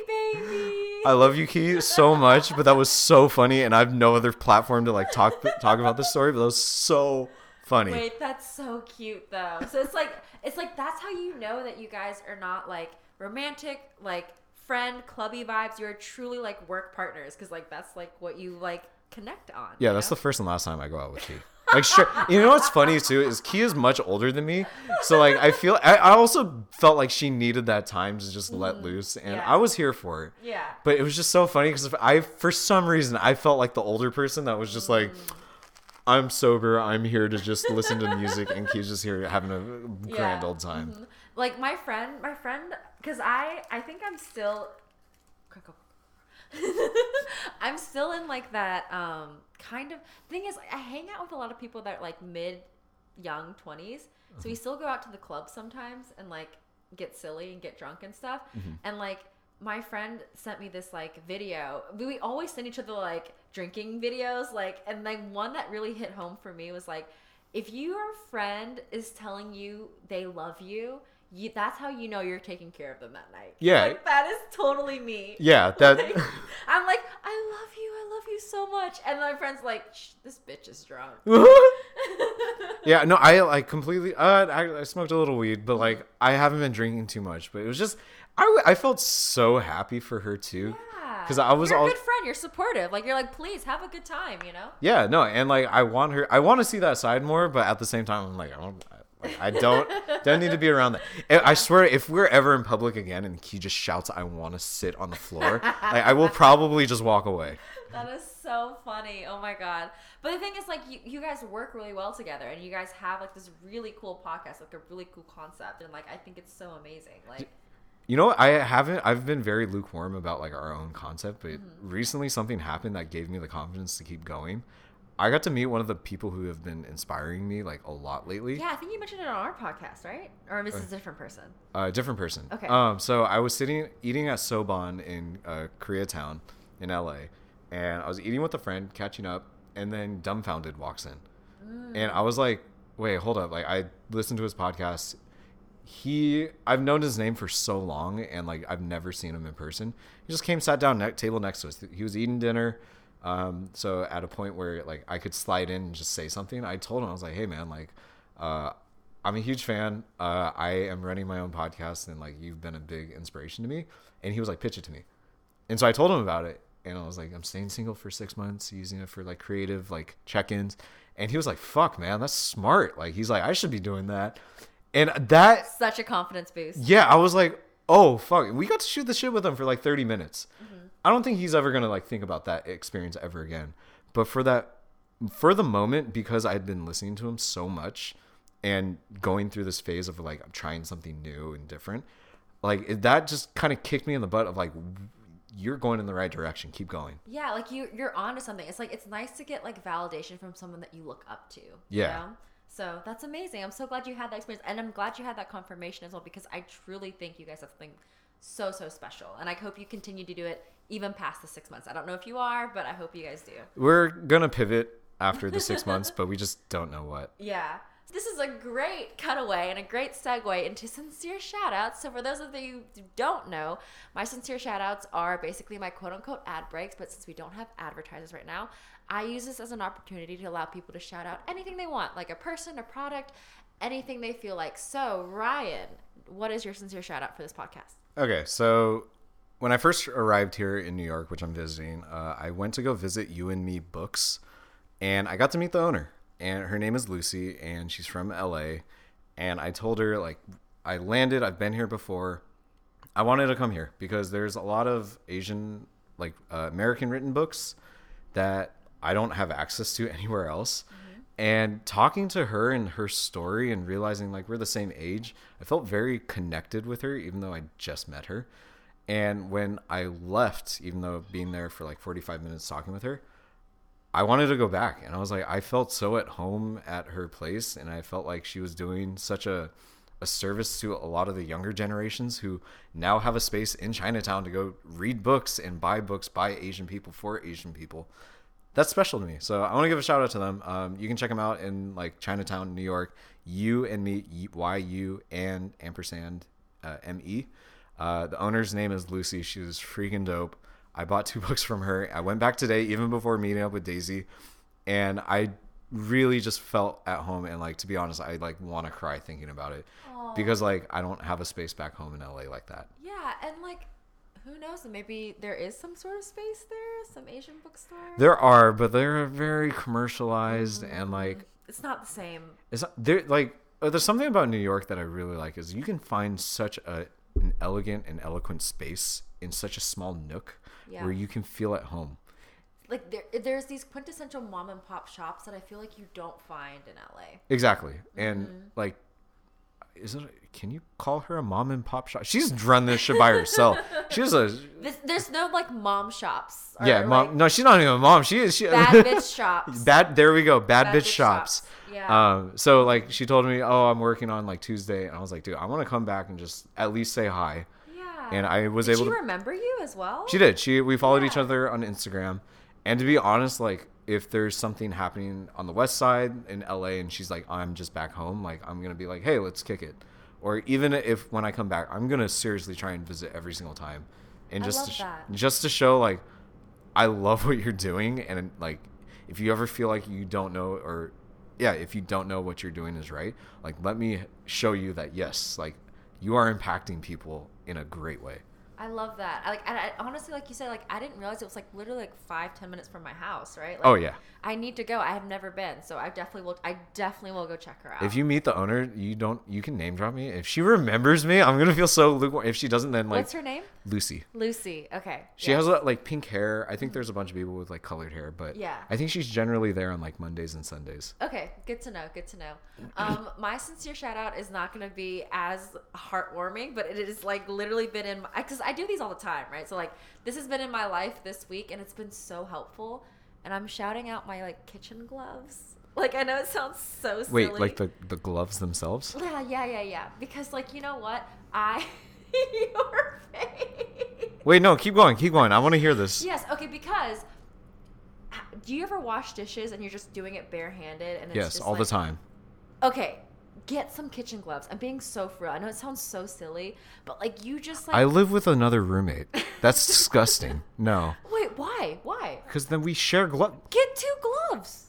I love you, Key, so much, but that was so funny, and I have no other platform to like talk talk about this story. But that was so funny. Wait, that's so cute though. So it's like it's like that's how you know that you guys are not like romantic, like friend, clubby vibes. You're truly like work partners because like that's like what you like connect on. Yeah, that's know? the first and last time I go out with Key. Like, sure, you know what's funny too is Key is much older than me, so like I feel I, I also felt like she needed that time to just let loose, and Mm-hmm. Yeah. I was here for it. yeah. But it was just so funny because I, for some reason, I felt like the older person that was just like, Mm. I'm sober, I'm here to just listen to music, and Key's just here having a grand Yeah. old time. Mhm. Like my friend, my friend, because I I think I'm still. I'm still in like that um kind of thing is I hang out with a lot of people that are like mid young 20s so we still go out to the club sometimes and like get silly and get drunk and stuff. Mm-hmm. And like my friend sent me this like video. We, we always send each other like drinking videos, like and like one that really hit home for me was like if your friend is telling you they love you, you that's how you know you're taking care of them that night. Yeah. Like that is totally me. Yeah, that Like, I'm like, I love you, I love you so much. And my friend's like, Shh, this bitch is drunk. yeah, no, I like completely. Uh, I, I smoked a little weed, but like I haven't been drinking too much. But it was just, I, I felt so happy for her too, Yeah. 'Cause I was you're all- a good friend. You're supportive. Like you're like, please have a good time. You know. Yeah, no, and like I want her, I want to see that side more, but at the same time, I'm like, I don't, like, I don't, don't need to be around that. I I swear, if we're ever in public again and he just shouts, "I want to sit on the floor," like I will probably just walk away. That is so funny. Oh my god. But the thing is, like, you, you guys work really well together, and you guys have like this really cool podcast, like a really cool concept, and like I think it's so amazing. Like, You know, what? I haven't. I've been very lukewarm about like our own concept, but mm-hmm. recently something happened that gave me the confidence to keep going. I got to meet one of the people who have been inspiring me like a lot lately. yeah, I think you mentioned it on our podcast, right? Or this is a different person. a different person. Okay. Um, so I was sitting eating at Soban in uh, Koreatown in LA, and I was eating with a friend, catching up, and then Dumbfoundead walks in, and I was like, "Wait, hold up!" Like I listened to his podcast. He, I've known his name for so long, and like I've never seen him in person. He just came, sat down, ne- table next to us. He was eating dinner. Um, so at a point where like I could slide in and just say something, I told him I was like, "Hey man, like, uh, I'm a huge fan. Uh, I am running my own podcast, and like you've been a big inspiration to me." And he was like, "Pitch it to me," and so I told him about it, and I was like, "I'm staying single for six months, using it for like creative like check-ins," and he was like, "Fuck, man, that's smart." Like he's like, "I should be doing that," and that Such a confidence boost. yeah, I was like, "Oh fuck!" We got to shoot the shit with him for like 30 minutes. I don't think he's ever gonna like think about that experience ever again. But for that, for the moment, because I had been listening to him so much and going through this phase of like I'm trying something new and different, like that just kind of kicked me in the butt of like, you're going in the right direction. Keep going. Yeah, like you you're onto something. It's like it's nice to get like validation from someone that you look up to. Yeah. You know? So that's amazing. I'm so glad you had that experience, and I'm glad you had that confirmation as well because I truly think you guys have something so so special, and I hope you continue to do it even past the six months. I don't know if you are, but I hope you guys do. We're gonna pivot after the six months, but we just don't know what. Yeah. This is a great cutaway and a great segue into sincere shout outs. So, for those of you who don't know, my sincere shout outs are basically my quote unquote ad breaks. But since we don't have advertisers right now, I use this as an opportunity to allow people to shout out anything they want, like a person, a product, anything they feel like. So, Ryan, what is your sincere shout out for this podcast? Okay, so when I first arrived here in New York, which I'm visiting, uh, I went to go visit Yu and Me Books, and I got to meet the owner. And her name is Lucy, and she's from LA. And I told her like I landed. I've been here before. I wanted to come here because there's a lot of Asian, like uh, American written books that I don't have access to anywhere else. And talking to her and her story and realizing like we're the same age, I felt very connected with her, even though I just met her. And when I left, even though being there for like 45 minutes talking with her, I wanted to go back. And I was like, I felt so at home at her place. And I felt like she was doing such a, a service to a lot of the younger generations who now have a space in Chinatown to go read books and buy books by Asian people for Asian people. That's special to me. So I want to give a shout out to them. Um, you can check them out in like Chinatown, New York. Yu and Me, Y U and ampersand uh, M E. Uh, the owner's name is Lucy. She was freaking dope. I bought two books from her. I went back today, even before meeting up with Daisy, and I really just felt at home. And like to be honest, I like want to cry thinking about it because like I don't have a space back home in LA like that. Yeah, and like, who knows? Maybe there is some sort of space there, some Asian bookstore. There are, but they're very commercialized and like It's not the same. It's there like uh, there's something about New York that I really like is you can find such a an elegant and eloquent space in such a small nook Yeah. where you can feel at home. like there there's these quintessential mom and pop shops that I feel like you don't find in LA. Exactly. And mm-hmm. like is it? Can you call her a mom and pop shop? She's run this shit by herself. She's a This, there's no like mom shops. yeah, mom. like, no, she's not even a mom. She is. She, bad bitch shops. Bad. There we go. Bad, Bad bitch, bitch shops. shops. Yeah. Um. So like, she told me, "Oh, I'm working on like Tuesday," and I was like, "Dude, I want to come back and just at least say hi." yeah. And I was Did able she to. remember you as well? She did. She we followed each other on Instagram, and to be honest, like if there's something happening on the west side in LA, and she's like, I'm just back home, like I'm gonna be like, hey, let's kick it, or even if when I come back, I'm gonna seriously try and visit every single time, and I just to sh- just to show like I love what you're doing, and like if you ever feel like you don't know or yeah, if you don't know what you're doing is right, like let me show you that yes, like you are impacting people in a great way. I love that. I like. I, I, honestly, like you said, like I didn't realize it was like literally like five, ten minutes from my house, right? Like, Oh yeah. I need to go. I have never been, so I definitely will. I definitely will go check her out. If you meet the owner, you don't. You can name drop me. If she remembers me, I'm gonna feel so lukewarm. If she doesn't, then like what's her name? Lucy. Lucy. Okay. She yeah. has like pink hair. I think there's a bunch of people with like colored hair, but Yeah. I think she's generally there on like Mondays and Sundays. Okay, good to know. Good to know. Um, my sincere shout out is not going to be as heartwarming, but it has like literally been in because I do these all the time, right? So like this has been in my life this week, and it's been so helpful. And I'm shouting out my like kitchen gloves. Like I know it sounds so silly. Wait, like the the gloves themselves? yeah, yeah, yeah, yeah. Because like you know what, I your face. Wait, no, keep going, keep going. I want to hear this. Yes. Okay. Because do you ever wash dishes and you're just doing it barehanded and it's yes, just all the time. Okay, get some kitchen gloves. I'm being so for real. I know it sounds so silly, but like you just like I live with another roommate. That's disgusting. No, wait, why? Why? because then we share gloves. Get two gloves.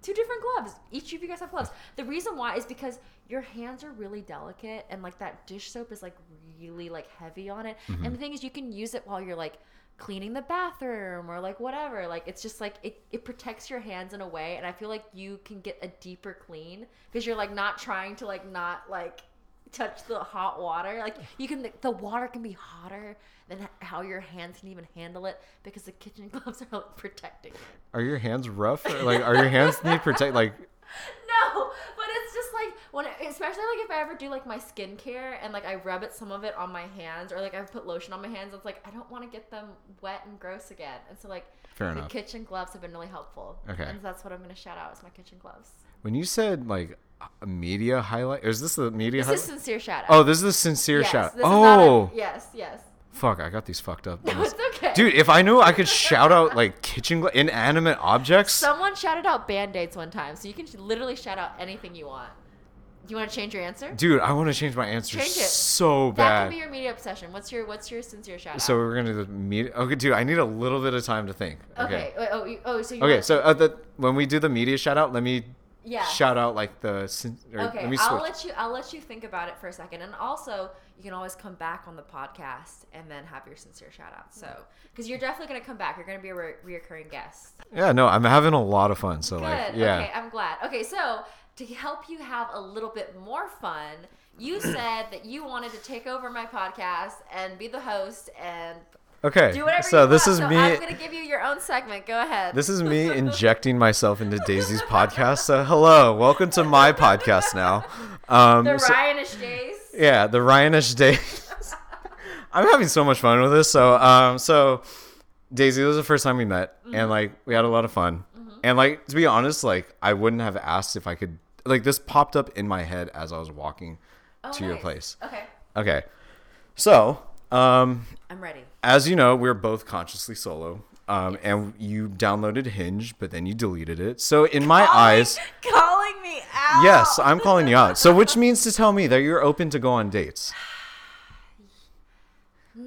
Two different gloves. Each of you guys have gloves. The reason why is because your hands are really delicate and like that dish soap is like really like heavy on it. Mm-hmm. And the thing is you can use it while you're like cleaning the bathroom or like whatever. Like it's just like it, it protects your hands in a way and I feel like you can get a deeper clean because you're like not trying to like not like touch the hot water. Like you can the water can be hotter than how your hands can even handle it because the kitchen gloves are like protecting it. Are your hands rough? Or, like, are your hands need protect? Like, No, but it's when, it, especially like if I ever do like my skincare and like I rub it some of it on my hands or like I put lotion on my hands, it's like I don't want to get them wet and gross again. And so like Fair the enough. kitchen gloves have been really helpful. Okay. and that's what I'm gonna shout out is my kitchen gloves. when you said like a media highlight, is this the media? Highlight? This highlight? is sincere shout out. Oh, this is a sincere yes, shout. this is not a- Oh, yes, yes. fuck! I got these fucked up. No, it's okay, Dude, if I knew I could shout out like kitchen gla- inanimate objects, Someone shouted out band aids one time, so you can literally shout out anything you want. Do you want to change your answer? dude, I want to change my answer Change it. so That bad. could be your media obsession. What's your What's your sincere shout out? so we're gonna do the media. Okay, dude, I need a little bit of time to think. okay. Okay. Oh, you, oh, so you Okay, want- so uh, the, when we do the media shout out, let me yeah. shout out like the. Okay, let me I'll let you. I'll let you think about it for a second, and also you can always come back on the podcast and then have your sincere shout out. So, because you're definitely gonna come back, you're gonna be a re- reoccurring guest. Yeah, no, I'm having a lot of fun. So Good. like, yeah. Okay, I'm glad. Okay, so to help you have a little bit more fun, you said that you wanted to take over my podcast and be the host and Okay. do whatever so you this want. is so me. I'm gonna give you your own segment. Go ahead. This is me injecting myself into Daisy's podcast. So hello, welcome to my podcast now. Um, the so- Ryanish days. yeah, the Ryanish days. I'm having so much fun with this. So, um, so Daisy, this was the first time we met, Mm-hmm. and like we had a lot of fun. And like to be honest, like I wouldn't have asked if I could. Like this popped up in my head as I was walking Oh, to your place. Okay, Okay, so um, I'm ready. as you know, we're both consciously solo. Um, and you downloaded Hinge, but then you deleted it. So in my eyes, calling me out. yes, I'm calling you out. So which means to tell me that you're open to go on dates.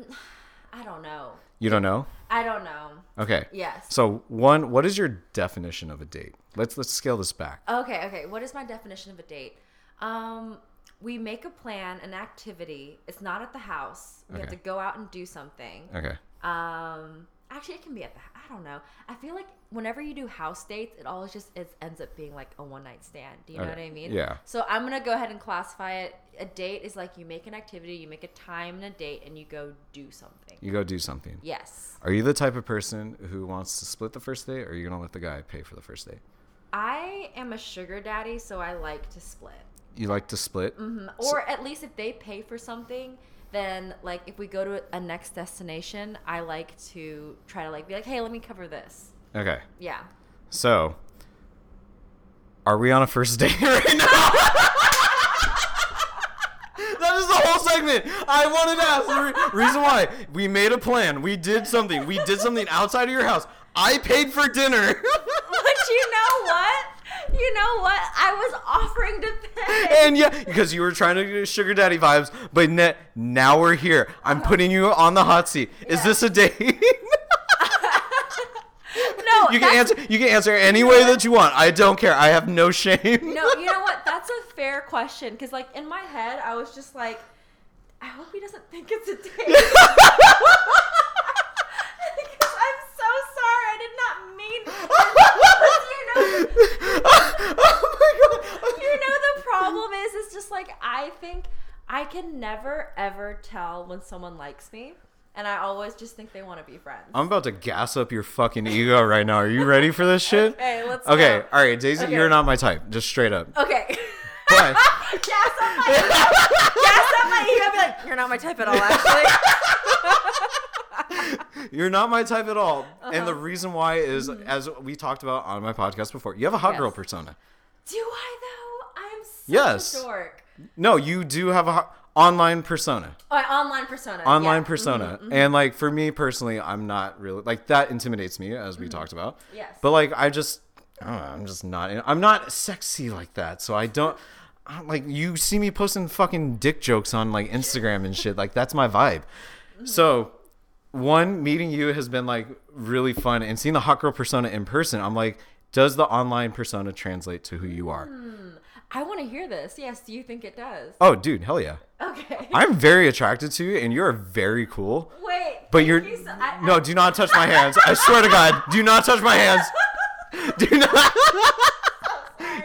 I don't know. You don't know? I don't know. Okay. Yes. So one, what is your definition of a date? Let's let's scale this back. Okay, okay. What is my definition of a date? Um, we make a plan, an activity. It's not at the house. We have to go out and do something. Okay. Um, actually, it can be at the. I don't know. I feel like whenever you do house dates, it always just it ends up being like a one night stand. Do you know what I mean? Yeah. So I'm gonna go ahead and classify it. A date is like you make an activity, you make a time and a date, and you go do something. You go do something. Yes. Are you the type of person who wants to split the first date, or are you gonna let the guy pay for the first date? I am a sugar daddy, so I like to split. You like to split? Mhm. Or at least if they pay for something, then like if we go to a next destination, I like to try to like be like, hey, let me cover this. Okay. Yeah. So, are we on a first date right now? that is the whole segment. I wanted to ask the re- reason why we made a plan. We did something. We did something outside of your house. I paid for dinner. You know what? You know what? I was offering to pay. and yeah, because you were trying to do sugar daddy vibes, but now we're here. I'm uh-huh. putting you on the hot seat. Is Yeah. this a date? no, you can answer. You can answer any way that you want. I don't care. I have no shame. No, you know what? That's a fair question because, like, in my head, I was just like, I hope he doesn't think it's a date. because I'm so sorry. I did not mean. you know, oh my god. you know the Oh problem is, is just like I think I can never ever tell when someone likes me, and I always just think they want to be friends. I'm about to gas up your fucking ego right now. Are you ready for this shit? Okay, let's Okay, go. all right, Daisy, Okay. you're not my type. Just straight up. Okay. But gas up my ego. gas up my ego. Be like, you're not my type at all, actually. you're not my type at all. And Uh-huh. the reason why is, as we talked about on my podcast before, you have a hot girl persona. Do I though? I'm such Yes. dork. No, you do have a hot, online persona. Oh, online persona. Online yeah. Mm-hmm, persona. And like for me personally, I'm not really like that intimidates me as we talked about. Mm-hmm. Yes. But like I just I don't know, I'm just not I'm not sexy like that. So I don't like you see me posting fucking dick jokes on like Instagram and shit. Like that's my vibe. So one meeting you has been like really fun and seeing the hot girl persona in person, I'm like, does the online persona translate to who you are? Hmm. I want to hear this. Yes, do you think it does? Oh, dude, hell yeah. Okay. I'm very attracted to you and you're very cool. Wait. But you're you so- I- no, do not touch my hands. I swear to God, do not touch my hands. Do not.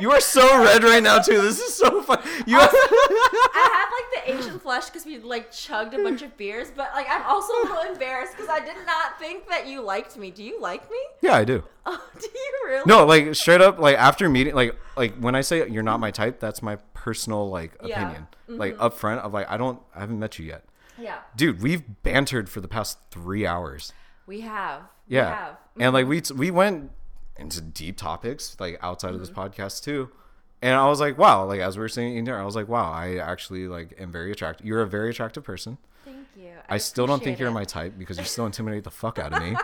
you are so red right now too. This is so fun. You. I have like the Asian flush because we like chugged a bunch of beers, but like I'm also a little embarrassed because I did not think that you liked me. Do you like me? yeah, I do. Oh, do you really? No, like straight up, like after meeting, like like when I say you're not my type, that's my personal like Yeah. Mm-hmm. opinion. Like up front of like I don't, I haven't met you yet, Yeah, dude. We've bantered for the past three hours. we have. We Yeah, have. and like we we went into deep topics like outside of this Mm-hmm. podcast too. And I was like, wow, like as we were saying in there, I was like, wow, I actually like am very attractive. You're a very attractive person. Thank you. I still don't think appreciate you're my type because you still intimidate the fuck out of me.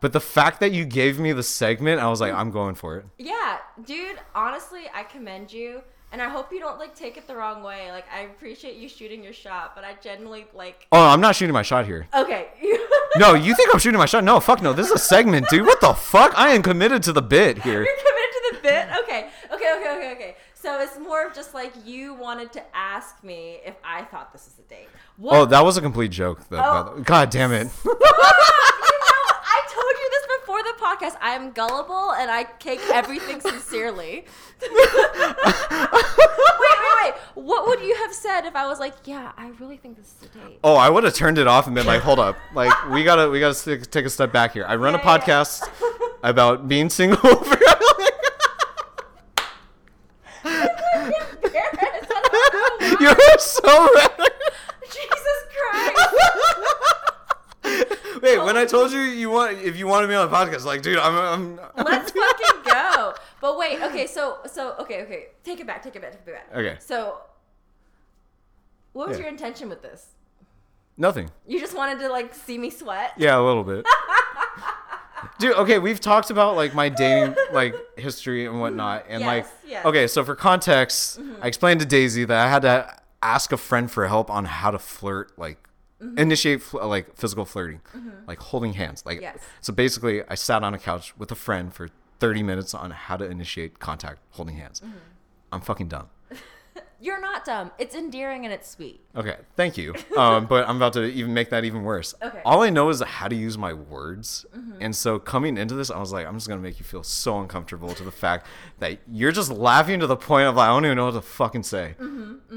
but the fact that you gave me the segment, I was like, I'm going for it. Yeah, dude. Honestly, I commend you, and I hope you don't like take it the wrong way. Like, I appreciate you shooting your shot, but I genuinely like. Oh, I'm not shooting my shot here. Okay. No, you think I'm shooting my shot? No, fuck no. This is a segment, dude. What the fuck? I am committed to the bit here. You're committed to the bit. Okay. Okay. Okay. Okay. Okay. So it's more of just like you wanted to ask me if I thought this was a date. Oh, what? Oh, that was a complete joke. Though, Oh. God damn it. you know, I told you this before the podcast. I am gullible and I take everything sincerely. wait, wait, wait. What would you have said if I was like, yeah, I really think this is a date? Oh, I would have turned it off and been like, "Hold up, like we gotta, we gotta take a step back here." I run a Yeah, yeah, yeah. podcast about being single. For Embarrassed. I don't know why. You're so red. When I told you you want, if you wanted me on the podcast, like, dude, I'm, I'm, I'm Let's fucking go. But wait, okay, so so okay, okay. Take it back, take it back, take it back. Okay. So what was Yeah. your intention with this? nothing. You just wanted to like see me sweat? Yeah, a little bit. Dude, okay, we've talked about like my dating like history and whatnot, and like, Yes, yes. okay, so for context, mm-hmm. I explained to Daisy that I had to ask a friend for help on how to flirt, like Mm-hmm. initiate fl- like physical flirting, mm-hmm. like holding hands, like. Yes. So basically, I sat on a couch with a friend for thirty minutes on how to initiate contact, holding hands. Mm-hmm. I'm fucking dumb. You're not dumb. It's endearing and it's sweet. Okay, thank you. Um, but I'm about to even make that even worse. Okay. All I know is how to use my words. And so coming into this, I was like, I'm just going to make you feel so uncomfortable to the fact that you're just laughing to the point of like, I don't even know what to fucking say.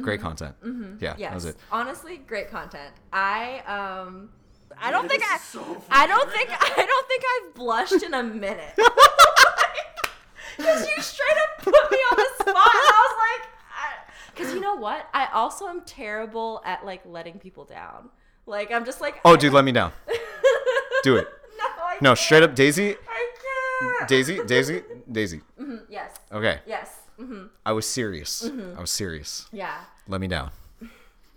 Great content. Yeah, Yes. that was it. Honestly, great content. I um I don't think I I don't think I don't think I've blushed in a minute. Cuz you straight up put me on the spot and I was like I, what? I also am terrible at like letting people down. Like I'm just like Oh, dude, let me down. Do it. no, I No, can't. straight up, Daisy, I can't. Daisy, Daisy, Daisy. Mhm, Yes. Okay, Yes. hmm I was serious. Mm-hmm. I was serious. Yeah. Let me down.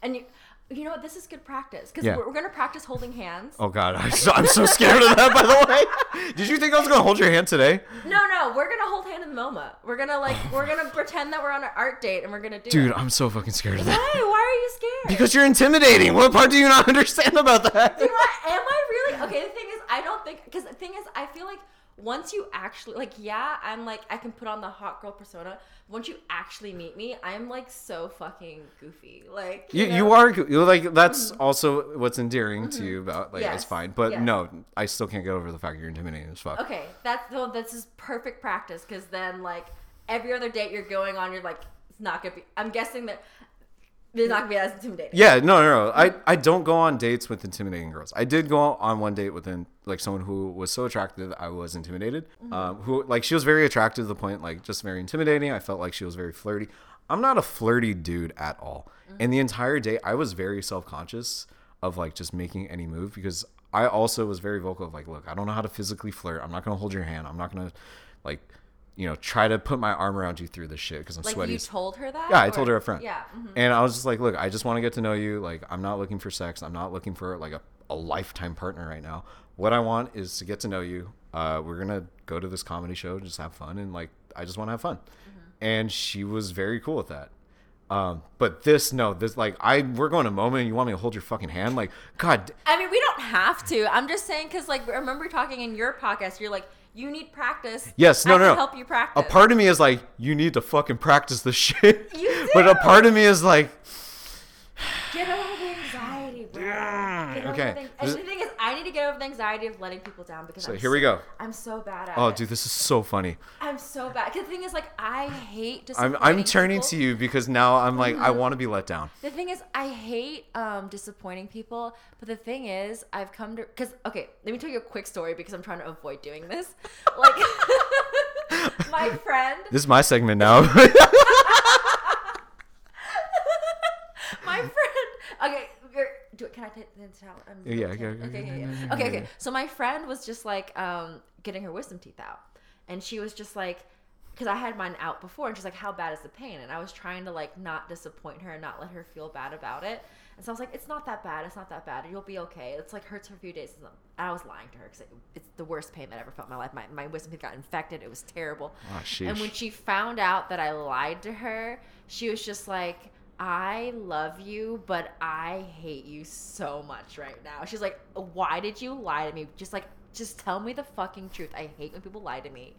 And you, you know what? This is good practice because Yeah. we're, we're gonna practice holding hands. Oh God, I'm so, I'm so scared of that. By the way, did you think I was gonna hold your hand today, No, no, we're gonna hold hand in the MoMA. We're gonna like, oh. we're gonna pretend that we're on an art date and we're gonna do dude? it. I'm so fucking scared of that. Why? Why are you scared? Because you're intimidating. What part do you not understand about that? You know what? Am I really okay? The thing is, I don't think because the thing is, I feel like once you actually like, yeah, I'm like I can put on the hot girl persona. Once you actually meet me, I'm like so fucking goofy. Like You, know? Mm-hmm. you are you're like that's also what's endearing to you about like Yes, it's fine, but yes. no, I still can't get over the fact you're intimidating as fuck. Okay, that's this is perfect practice because then like every other date you're going on, you're like it's not gonna be. I'm guessing that it's not gonna be as intimidating. Yeah, no, no, no. I, I don't go on dates with intimidating girls. I did go on one date with an, like someone who was so attractive I was intimidated. Um, who like she was very attractive to the point like just very intimidating. I felt like she was very flirty. I'm not a flirty dude at all. And the entire day I was very self conscious of like just making any move because I also was very vocal of like, look, I don't know how to physically flirt. I'm not gonna hold your hand. I'm not gonna like you know try to put my arm around you through this shit because I'm Like sweaty. you told her that? yeah, I Or- told her up front. Yeah. mhm. And I was just like, look, I just want to get to know you. Like, I'm not looking for sex. I'm not looking for like a, a lifetime partner right now. What I want is to get to know you. Uh, we're gonna go to this comedy show, just have fun, and like, I just want to have fun. And she was very cool with that. Um, but this, no, this like, I we're going to a moment, and you want me to hold your fucking hand? Like, God, I mean, we don't have to. I'm just saying because, like, I remember talking in your podcast. You're like, you need practice. Yes, no, I no, can no. help you practice. a part of me is like, you need to fucking practice this shit. You But a part of me is like, Get over the anxiety, bro. Okay. the- And the thing is, I need to get over the anxiety of letting people down because so I'm here we go. I'm so bad at Oh, it. dude, this is so funny. I'm so bad. Because the thing is, like, I hate I'm disappointing I'm turning people. to you because now I'm like Mm-hmm. I want to be let down. The thing is, I hate um, disappointing people. But the thing is, I've come to because okay, let me tell you a quick story because I'm trying to avoid doing this. Like, my friend, This is my segment now. my friend. Okay, do it. Can I take the towel? I'm, Yeah, okay, yeah, okay, yeah, okay, yeah, yeah. okay, okay. So my friend was just like um, getting her wisdom teeth out, and she was just like. Because I had mine out before, and she's like, "How bad is the pain?" And I was trying to like not disappoint her and not let her feel bad about it. And so I was like, "It's not that bad. It's not that bad. You'll be okay. It's like hurts for a few days." And I was lying to her because it, it's the worst pain that I ever felt in my life. My my wisdom teeth got infected. It was terrible. Ah, and when she found out that I lied to her, she was just like, I love you, but I hate you so much right now. She's like, Why did you lie to me? Just like, just tell me the fucking truth. I hate when people lie to me.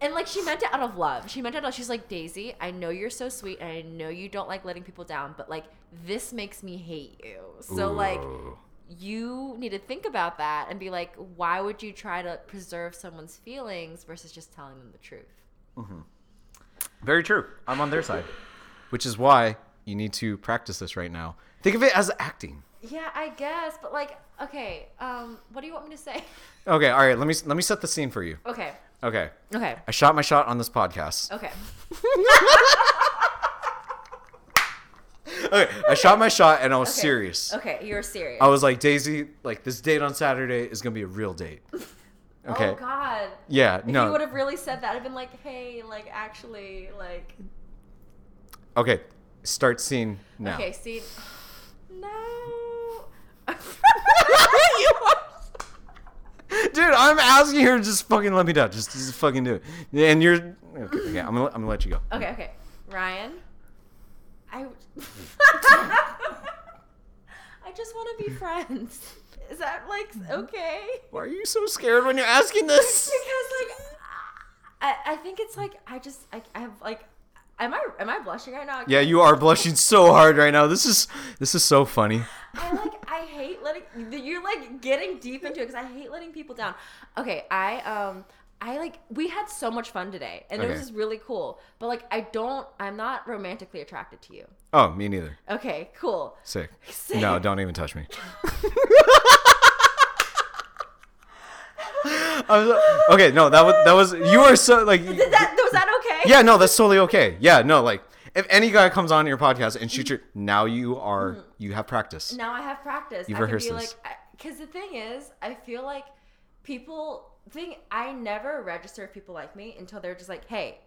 And like, she meant it out of love. She meant it out. She's like, Daisy, I know you're so sweet, and I know you don't like letting people down, but like, this makes me hate you. So like, you need to think about that and be like, why would you try to preserve someone's feelings versus just telling them the truth? Mm-hmm. very true. I'm on their side, which is why you need to practice this right now. Think of it as acting. Yeah, I guess, but like, okay, um, what do you want me to say? Okay, all right. Let me let me set the scene for you. Okay, Okay, okay, I shot my shot on this podcast. okay. Okay, I shot my shot and I was Okay. serious. Okay, you're serious. I was like, Daisy, like this date on Saturday is gonna be a real date. Okay. Oh God. Yeah. If No. you would have really said that, I'd been like, hey, like actually, like, Okay. Start scene now. okay, see, no. Dude, I'm asking her to just fucking let me down. Just, just fucking do it. And you're okay. okay I'm gonna I'm gonna let you go. okay, okay, Ryan. I. I just want to be friends. Is that like mm-hmm. okay? Why are you so scared when you're asking this? because like I, I think it's like I just I, I have like am I am I blushing right now? Yeah, you are blushing so hard right now. This is this is so funny. I like I hate letting you're like getting deep into it because I hate letting people down. Okay, I um I like we had so much fun today and it was just really cool. But like I don't I'm not romantically attracted to you. Oh, me neither. Okay, cool. Sick. Sick. No, don't even touch me. Okay, no, that was that was you are so like Did that was that okay? yeah, no, that's totally okay. Yeah, no, like if any guy comes on your podcast and shoots your, now you are you have practice. now I have practice. You've I can rehearsed be this. like, because the thing is, I feel like people think I never register people like me until they're just like, hey,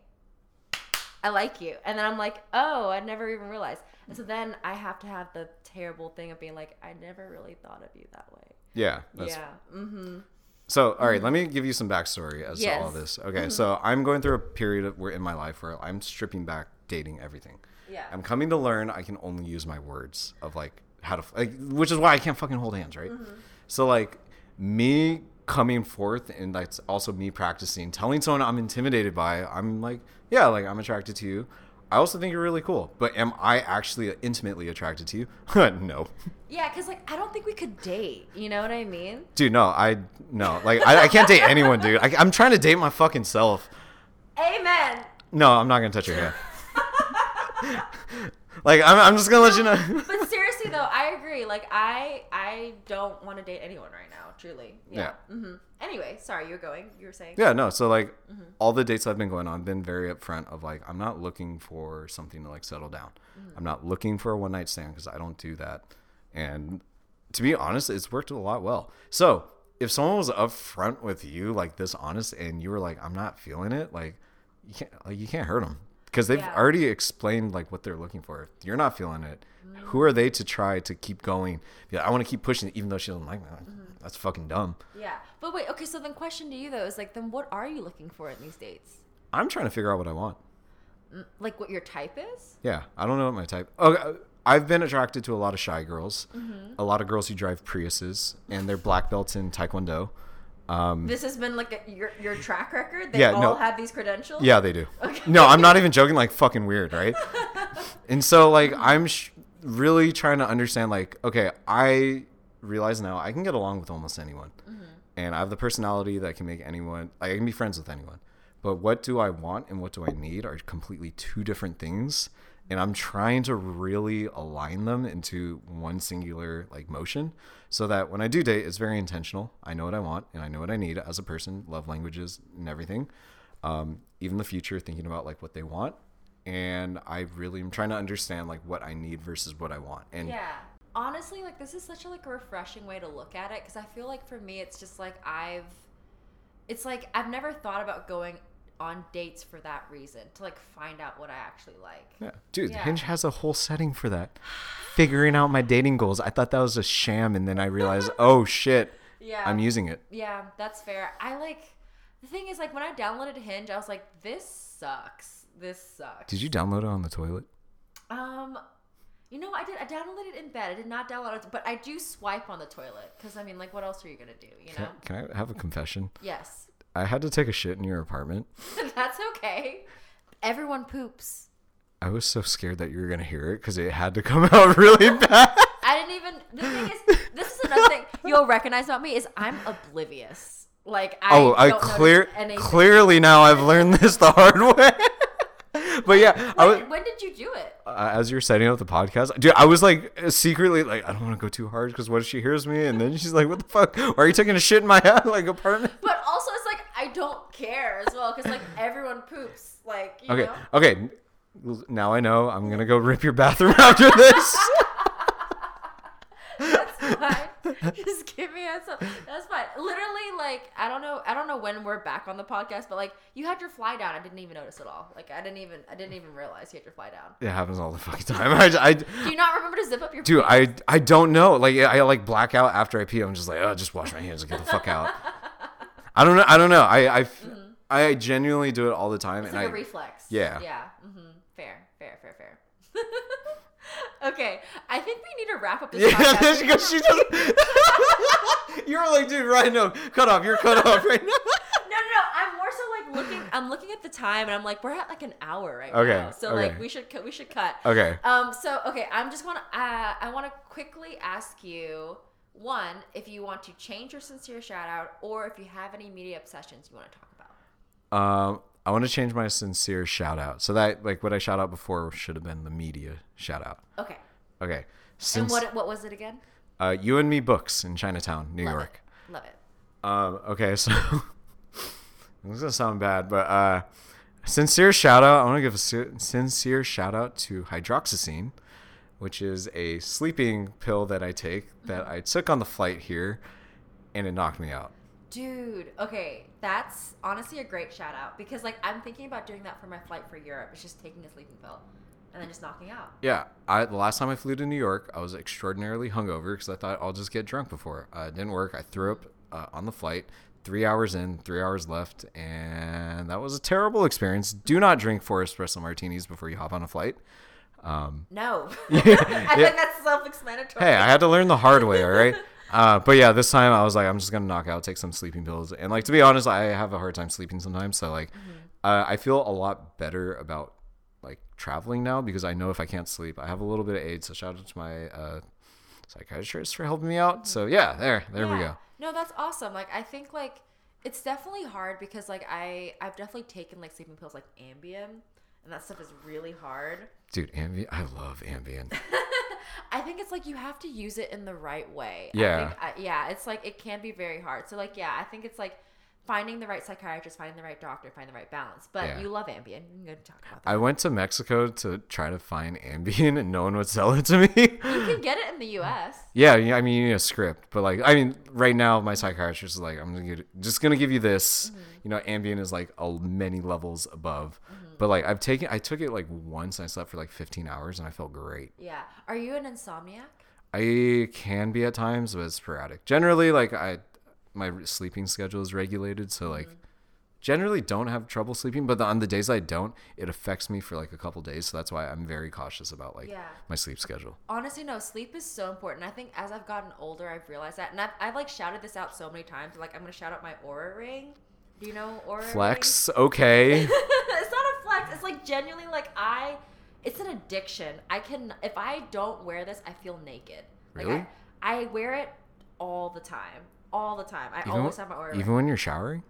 I like you, and then I'm like, oh, I never even realized, and so then I have to have the terrible thing of being like, I never really thought of you that way. Yeah. That's, yeah. Mm-hmm. So, all right, mm-hmm. let me give you some backstory as to all Yes. this. Okay, mm-hmm. so I'm going through a period of, where in my life where I'm stripping back dating everything. Yeah. I'm coming to learn I can only use my words of like how to, like, which is why I can't fucking hold hands, right? Mm-hmm. So, like, me coming forth and that's also me practicing, telling someone I'm intimidated by, I'm like, yeah, like, I'm attracted to you. I also think you're really cool, but am I actually intimately attracted to you? no. Yeah, because like I don't think we could date. You know what I mean? Dude, no, I no, like I, I can't date anyone, dude. I, I'm trying to date my fucking self. Amen. No, I'm not gonna touch your hair. like I'm, I'm just gonna let you know. But seriously though, I agree. Like I I don't want to date anyone right now. Truly. Yeah. mm-hmm Anyway, sorry, you're going. You were saying. yeah, no. So like all the dates I've been going on, I've been very upfront of like I'm not looking for something to like settle down. I'm not looking for a one night stand because I don't do that. And to be honest, it's worked a lot well. So if someone was upfront with you like this honest and you were like I'm not feeling it, like you can't like you can't hurt them because they've Yeah. already explained like what they're looking for. If you're not feeling it, who are they to try to keep going? Yeah, I want to keep pushing even though she doesn't like me. Mm-hmm. That's fucking dumb. Yeah. But wait, okay, so then question to you though is like then what are you looking for in these dates? I'm trying to figure out what I want. Mm, like what your type is? Yeah, I don't know what my type. Oh, okay, I've been attracted to a lot of shy girls, mm-hmm. a lot of girls who drive Priuses, and they're black belts in Taekwondo. Um, This has been like a, your your track record. They Yeah, all no. have these credentials. yeah, they do. Okay. No, I'm not even joking. Like fucking weird, right? and so like I'm sh- really trying to understand. Like, okay, I realize now I can get along with almost anyone, and I have the personality that can make anyone. I can be friends with anyone. But what do I want and what do I need are completely two different things. And I'm trying to really align them into one singular like motion so that when I do date, it's very intentional. I know what I want and I know what I need as a person, love languages and everything. Um, even the future, thinking about like what they want. And I really am trying to understand like what I need versus what I want. And Yeah. Honestly, like this is such a like a refreshing way to look at it because I feel like for me it's just like I've it's like I've never thought about going on dates for that reason to like find out what I actually like. Yeah. Dude, Yeah. Hinge has a whole setting for that. Figuring out my dating goals. I thought that was a sham and then I realized, oh shit, Yeah. I'm using it. Yeah, that's fair. I like the thing is like when I downloaded Hinge, I was like, this sucks. This sucks. Did you download it on the toilet? Um, you know, I did. I downloaded it in bed. I did not download it, but I do swipe on the toilet because I mean, like, what else are you gonna do? You Can, know? can I have a confession? Yes, I had to take a shit in your apartment. that's okay. Everyone poops. I was so scared that you were going to hear it because it had to come out really bad. I didn't even. The thing is, this is another thing you'll recognize about me is I'm oblivious. Like I oh, I clear clearly now I've learned this the hard way. but yeah, I was, When, when did you do it? uh, as you're setting up the podcast, dude, I was like secretly like, I don't want to go too hard because what if she hears me? And then she's like, what the fuck? Why are you taking a shit in my like apartment? But also, it's like I don't care as well because like everyone poops. Like you Okay, know. okay. Now I know I'm gonna go rip your bathroom after this. That's fine. Just give me a. That's fine. Literally, like I don't know. I don't know when we're back on the podcast, but like you had your fly down. I didn't even notice at all. Like I didn't even. I didn't even realize you had your fly down. it happens all the fucking time. I, I, Do you not remember to zip up your? dude, pants? I, I don't know. Like I like black out after I pee. I'm just like, oh, just wash my hands and get the fuck out. I don't know. I don't know. I, I, I genuinely do it all the time, It's and like a I, reflex. Yeah. Yeah. hmm Fair. Fair. Fair. Fair. okay, I think we need to wrap up this yeah, podcast. because she doesn't. You're like, dude, right? No, cut off. You're cut off right now. No, no, no. I'm more so like looking. I'm looking at the time, and I'm like, we're at like an hour right Okay, now. So okay. like, we should cut. We should cut. Okay. Um. So okay, I'm just want to. Uh, I want to quickly ask you one if you want to change your sincere shout out, or if you have any media obsessions you want to talk about. Um, I want to change my sincere shout out. So that like what I shout out before should have been the media shout out. Okay. Okay. And what what was it again? uh, Yu and Me Books in Chinatown, New Love York. it. Love it. Um, okay, so this is gonna sound bad, but uh, Sincere shout out. I want to give a sincere shout out to hydroxyzine, which is a sleeping pill that I take that I took on the flight here, and it knocked me out. Dude, okay, that's honestly a great shout out because like I'm thinking about doing that for my flight for Europe. It's just taking a sleeping pill and then just knocking out. Yeah, I the last time I flew to New York, I was extraordinarily hungover because I thought I'll just get drunk before. Uh, it didn't work. I threw up uh, on the flight. Three hours in, three hours left, and that was a terrible experience. Do not drink four espresso martinis before you hop on a flight. Um, No, I think that's self-explanatory. hey, I had to learn the hard way. All right. Uh, but yeah, this time I was like, I'm just gonna knock out, take some sleeping pills, and like to be honest, I have a hard time sleeping sometimes. So like, uh, I feel a lot better about like traveling now because I know if I can't sleep, I have a little bit of aid. So shout out to my uh, psychiatrist for helping me out. So yeah, there, there we go. No, that's awesome. Like I think like it's definitely hard because like I I've definitely taken like sleeping pills like Ambien and that stuff is really hard. Dude, Ambien, I love Ambien. I think it's like you have to use it in the right way. Yeah. I think, I, yeah. It's like it can be very hard. So like yeah, I think it's like finding the right psychiatrist, finding the right doctor, finding the right balance. But Yeah. you love Ambien. You can go talk about that. I went to Mexico to try to find Ambien, and no one would sell it to me. you can get it in the U.S. Yeah, I mean, you need a script, but like, I mean, right now my psychiatrist is like, I'm gonna get, just gonna give you this. Mm-hmm. You know, Ambien is like a many levels above, mm-hmm. But like I've taken, I took it like once, and I slept for like 15 hours, and I felt great. Yeah. Are you an insomniac? I can be at times, but it's sporadic. Generally, like I, my sleeping schedule is regulated, so like, mm-hmm. generally don't have trouble sleeping. But the, on the days I don't, it affects me for like a couple days. So that's why I'm very cautious about like Yeah. my sleep schedule. Honestly, no. Sleep is so important. I think as I've gotten older, I've realized that, and I've, I've like shouted this out so many times. Like I'm gonna shout out my Oura ring. Do you know Oura? Flex, okay. flex. It's like genuinely like I. It's an addiction. I can if I don't wear this, I feel naked. Like Really? I, I wear it all the time. All the time. I Even, always have my ring. even when you're showering.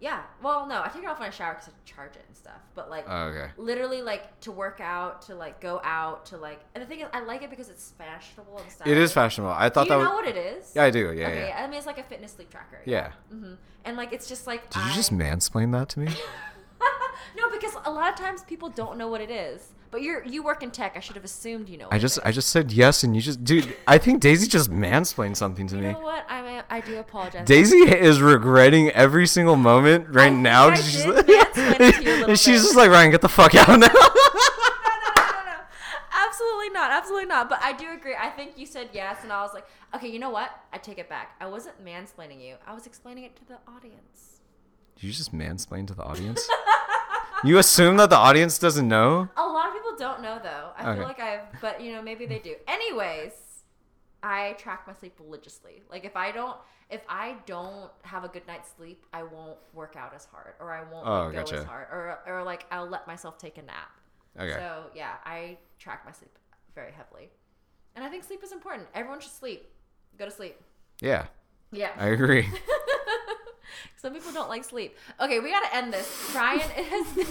Yeah. Well, no, I take it off when I shower because I charge it and stuff. But like, Oh, okay. literally, like to work out, to like go out, to like, and the thing is, I like it because it's fashionable and stuff. It is fashionable. I Do thought you that You know was. what it is? Yeah, I do. Yeah, okay. yeah. I mean, it's like a fitness sleep tracker. Yeah. hmm And like, it's just like. Did you just mansplain that to me? no, because a lot of times people don't know what it is. But you're you work in tech. I should have assumed you know. What I just is. I just said yes, and you just dude. I think Daisy just mansplained something to You me. know what? I I do apologize. Daisy is regretting every single moment right think now. I she's you a she's just like Ryan, get the fuck out now. no, no, no, no, no. Absolutely not. Absolutely not. But I do agree. I think you said yes, and I was like, okay, you know what? I take it back. I wasn't mansplaining you. I was explaining it to the audience. Did you just mansplain to the audience? you assume that the audience doesn't know? A lot of people don't know though. I Okay. feel like I've, but you know, maybe they do. Anyways, I track my sleep religiously. Like if I don't, if I don't have a good night's sleep, I won't work out as hard, or I won't Oh, like, go gotcha. as hard, or or like I'll let myself take a nap. Okay. So yeah, I track my sleep very heavily, and I think sleep is important. Everyone should sleep. Go to sleep. Yeah, Yeah. I agree. Some people don't like sleep. Okay, we gotta end this. Ryan has.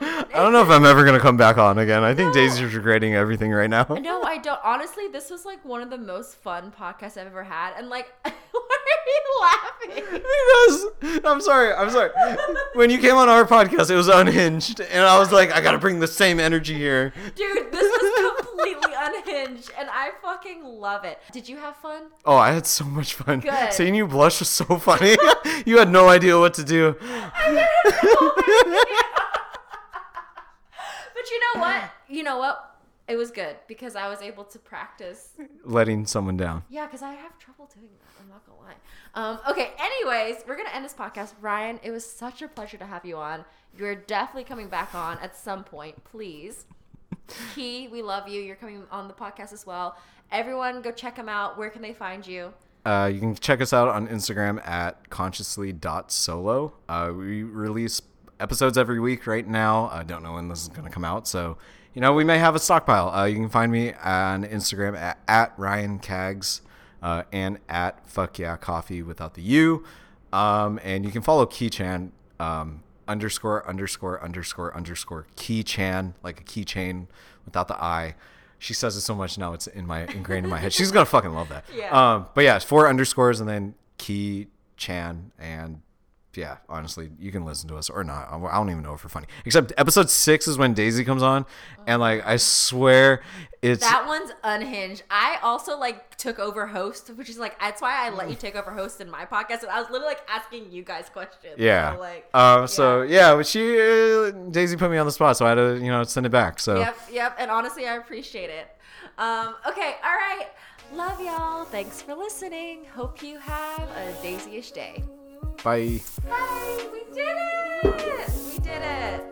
I don't know if I'm ever gonna come back on again. I think Daisy's regretting everything right now. no, I don't. Honestly, this was like one of the most fun podcasts I've ever had, and like, why are you laughing? Because I'm sorry, I'm sorry. When you came on our podcast, it was unhinged, and I was like, I gotta bring the same energy here. Dude, this completely unhinged, and I fucking love it. Did you have fun? Oh, I had so much fun. Good. Seeing you blush was so funny. you had no idea what to do. But you know what? You know what? It was good because I was able to practice Letting someone down. Yeah, because I have trouble doing that. I'm not gonna lie. Um, okay. Anyways, we're gonna end this podcast. Ryan, it was such a pleasure to have you on. You're definitely coming back on at some point, please. Key, we love you. You're coming on the podcast as well. Everyone, go check him out. Where can they find you? Uh, you can check us out on Instagram at consciously.solo. Uh, we release episodes every week right now. I don't know when this is going to come out. So, you know, we may have a stockpile. Uh, you can find me on Instagram at, at Ryan Cags uh, and at Fuck Yeah Coffee without the U. Um, and you can follow Keychan um, underscore underscore underscore underscore Keychan, like a keychain without the I. She says it so much now; it's in my ingrained in my head. She's gonna fucking love that. Yeah. Um, but yeah, it's four underscores and then Key Chan, and yeah, honestly, you can listen to us or not. I don't even know if we're funny. Except episode six is when Daisy comes on, and like I swear, it's That one's unhinged. I also like took over host, which is like that's why I let you take over host in my podcast. And I was literally like asking you guys questions. yeah. So, like um. So yeah, but she uh, Daisy put me on the spot, so I had to you know send it back. So Yep, yep. And honestly, I appreciate it. Um, okay, all right. Love y'all. Thanks for listening. Hope you have a daisy-ish day. Bye. Bye. We did it. We did it.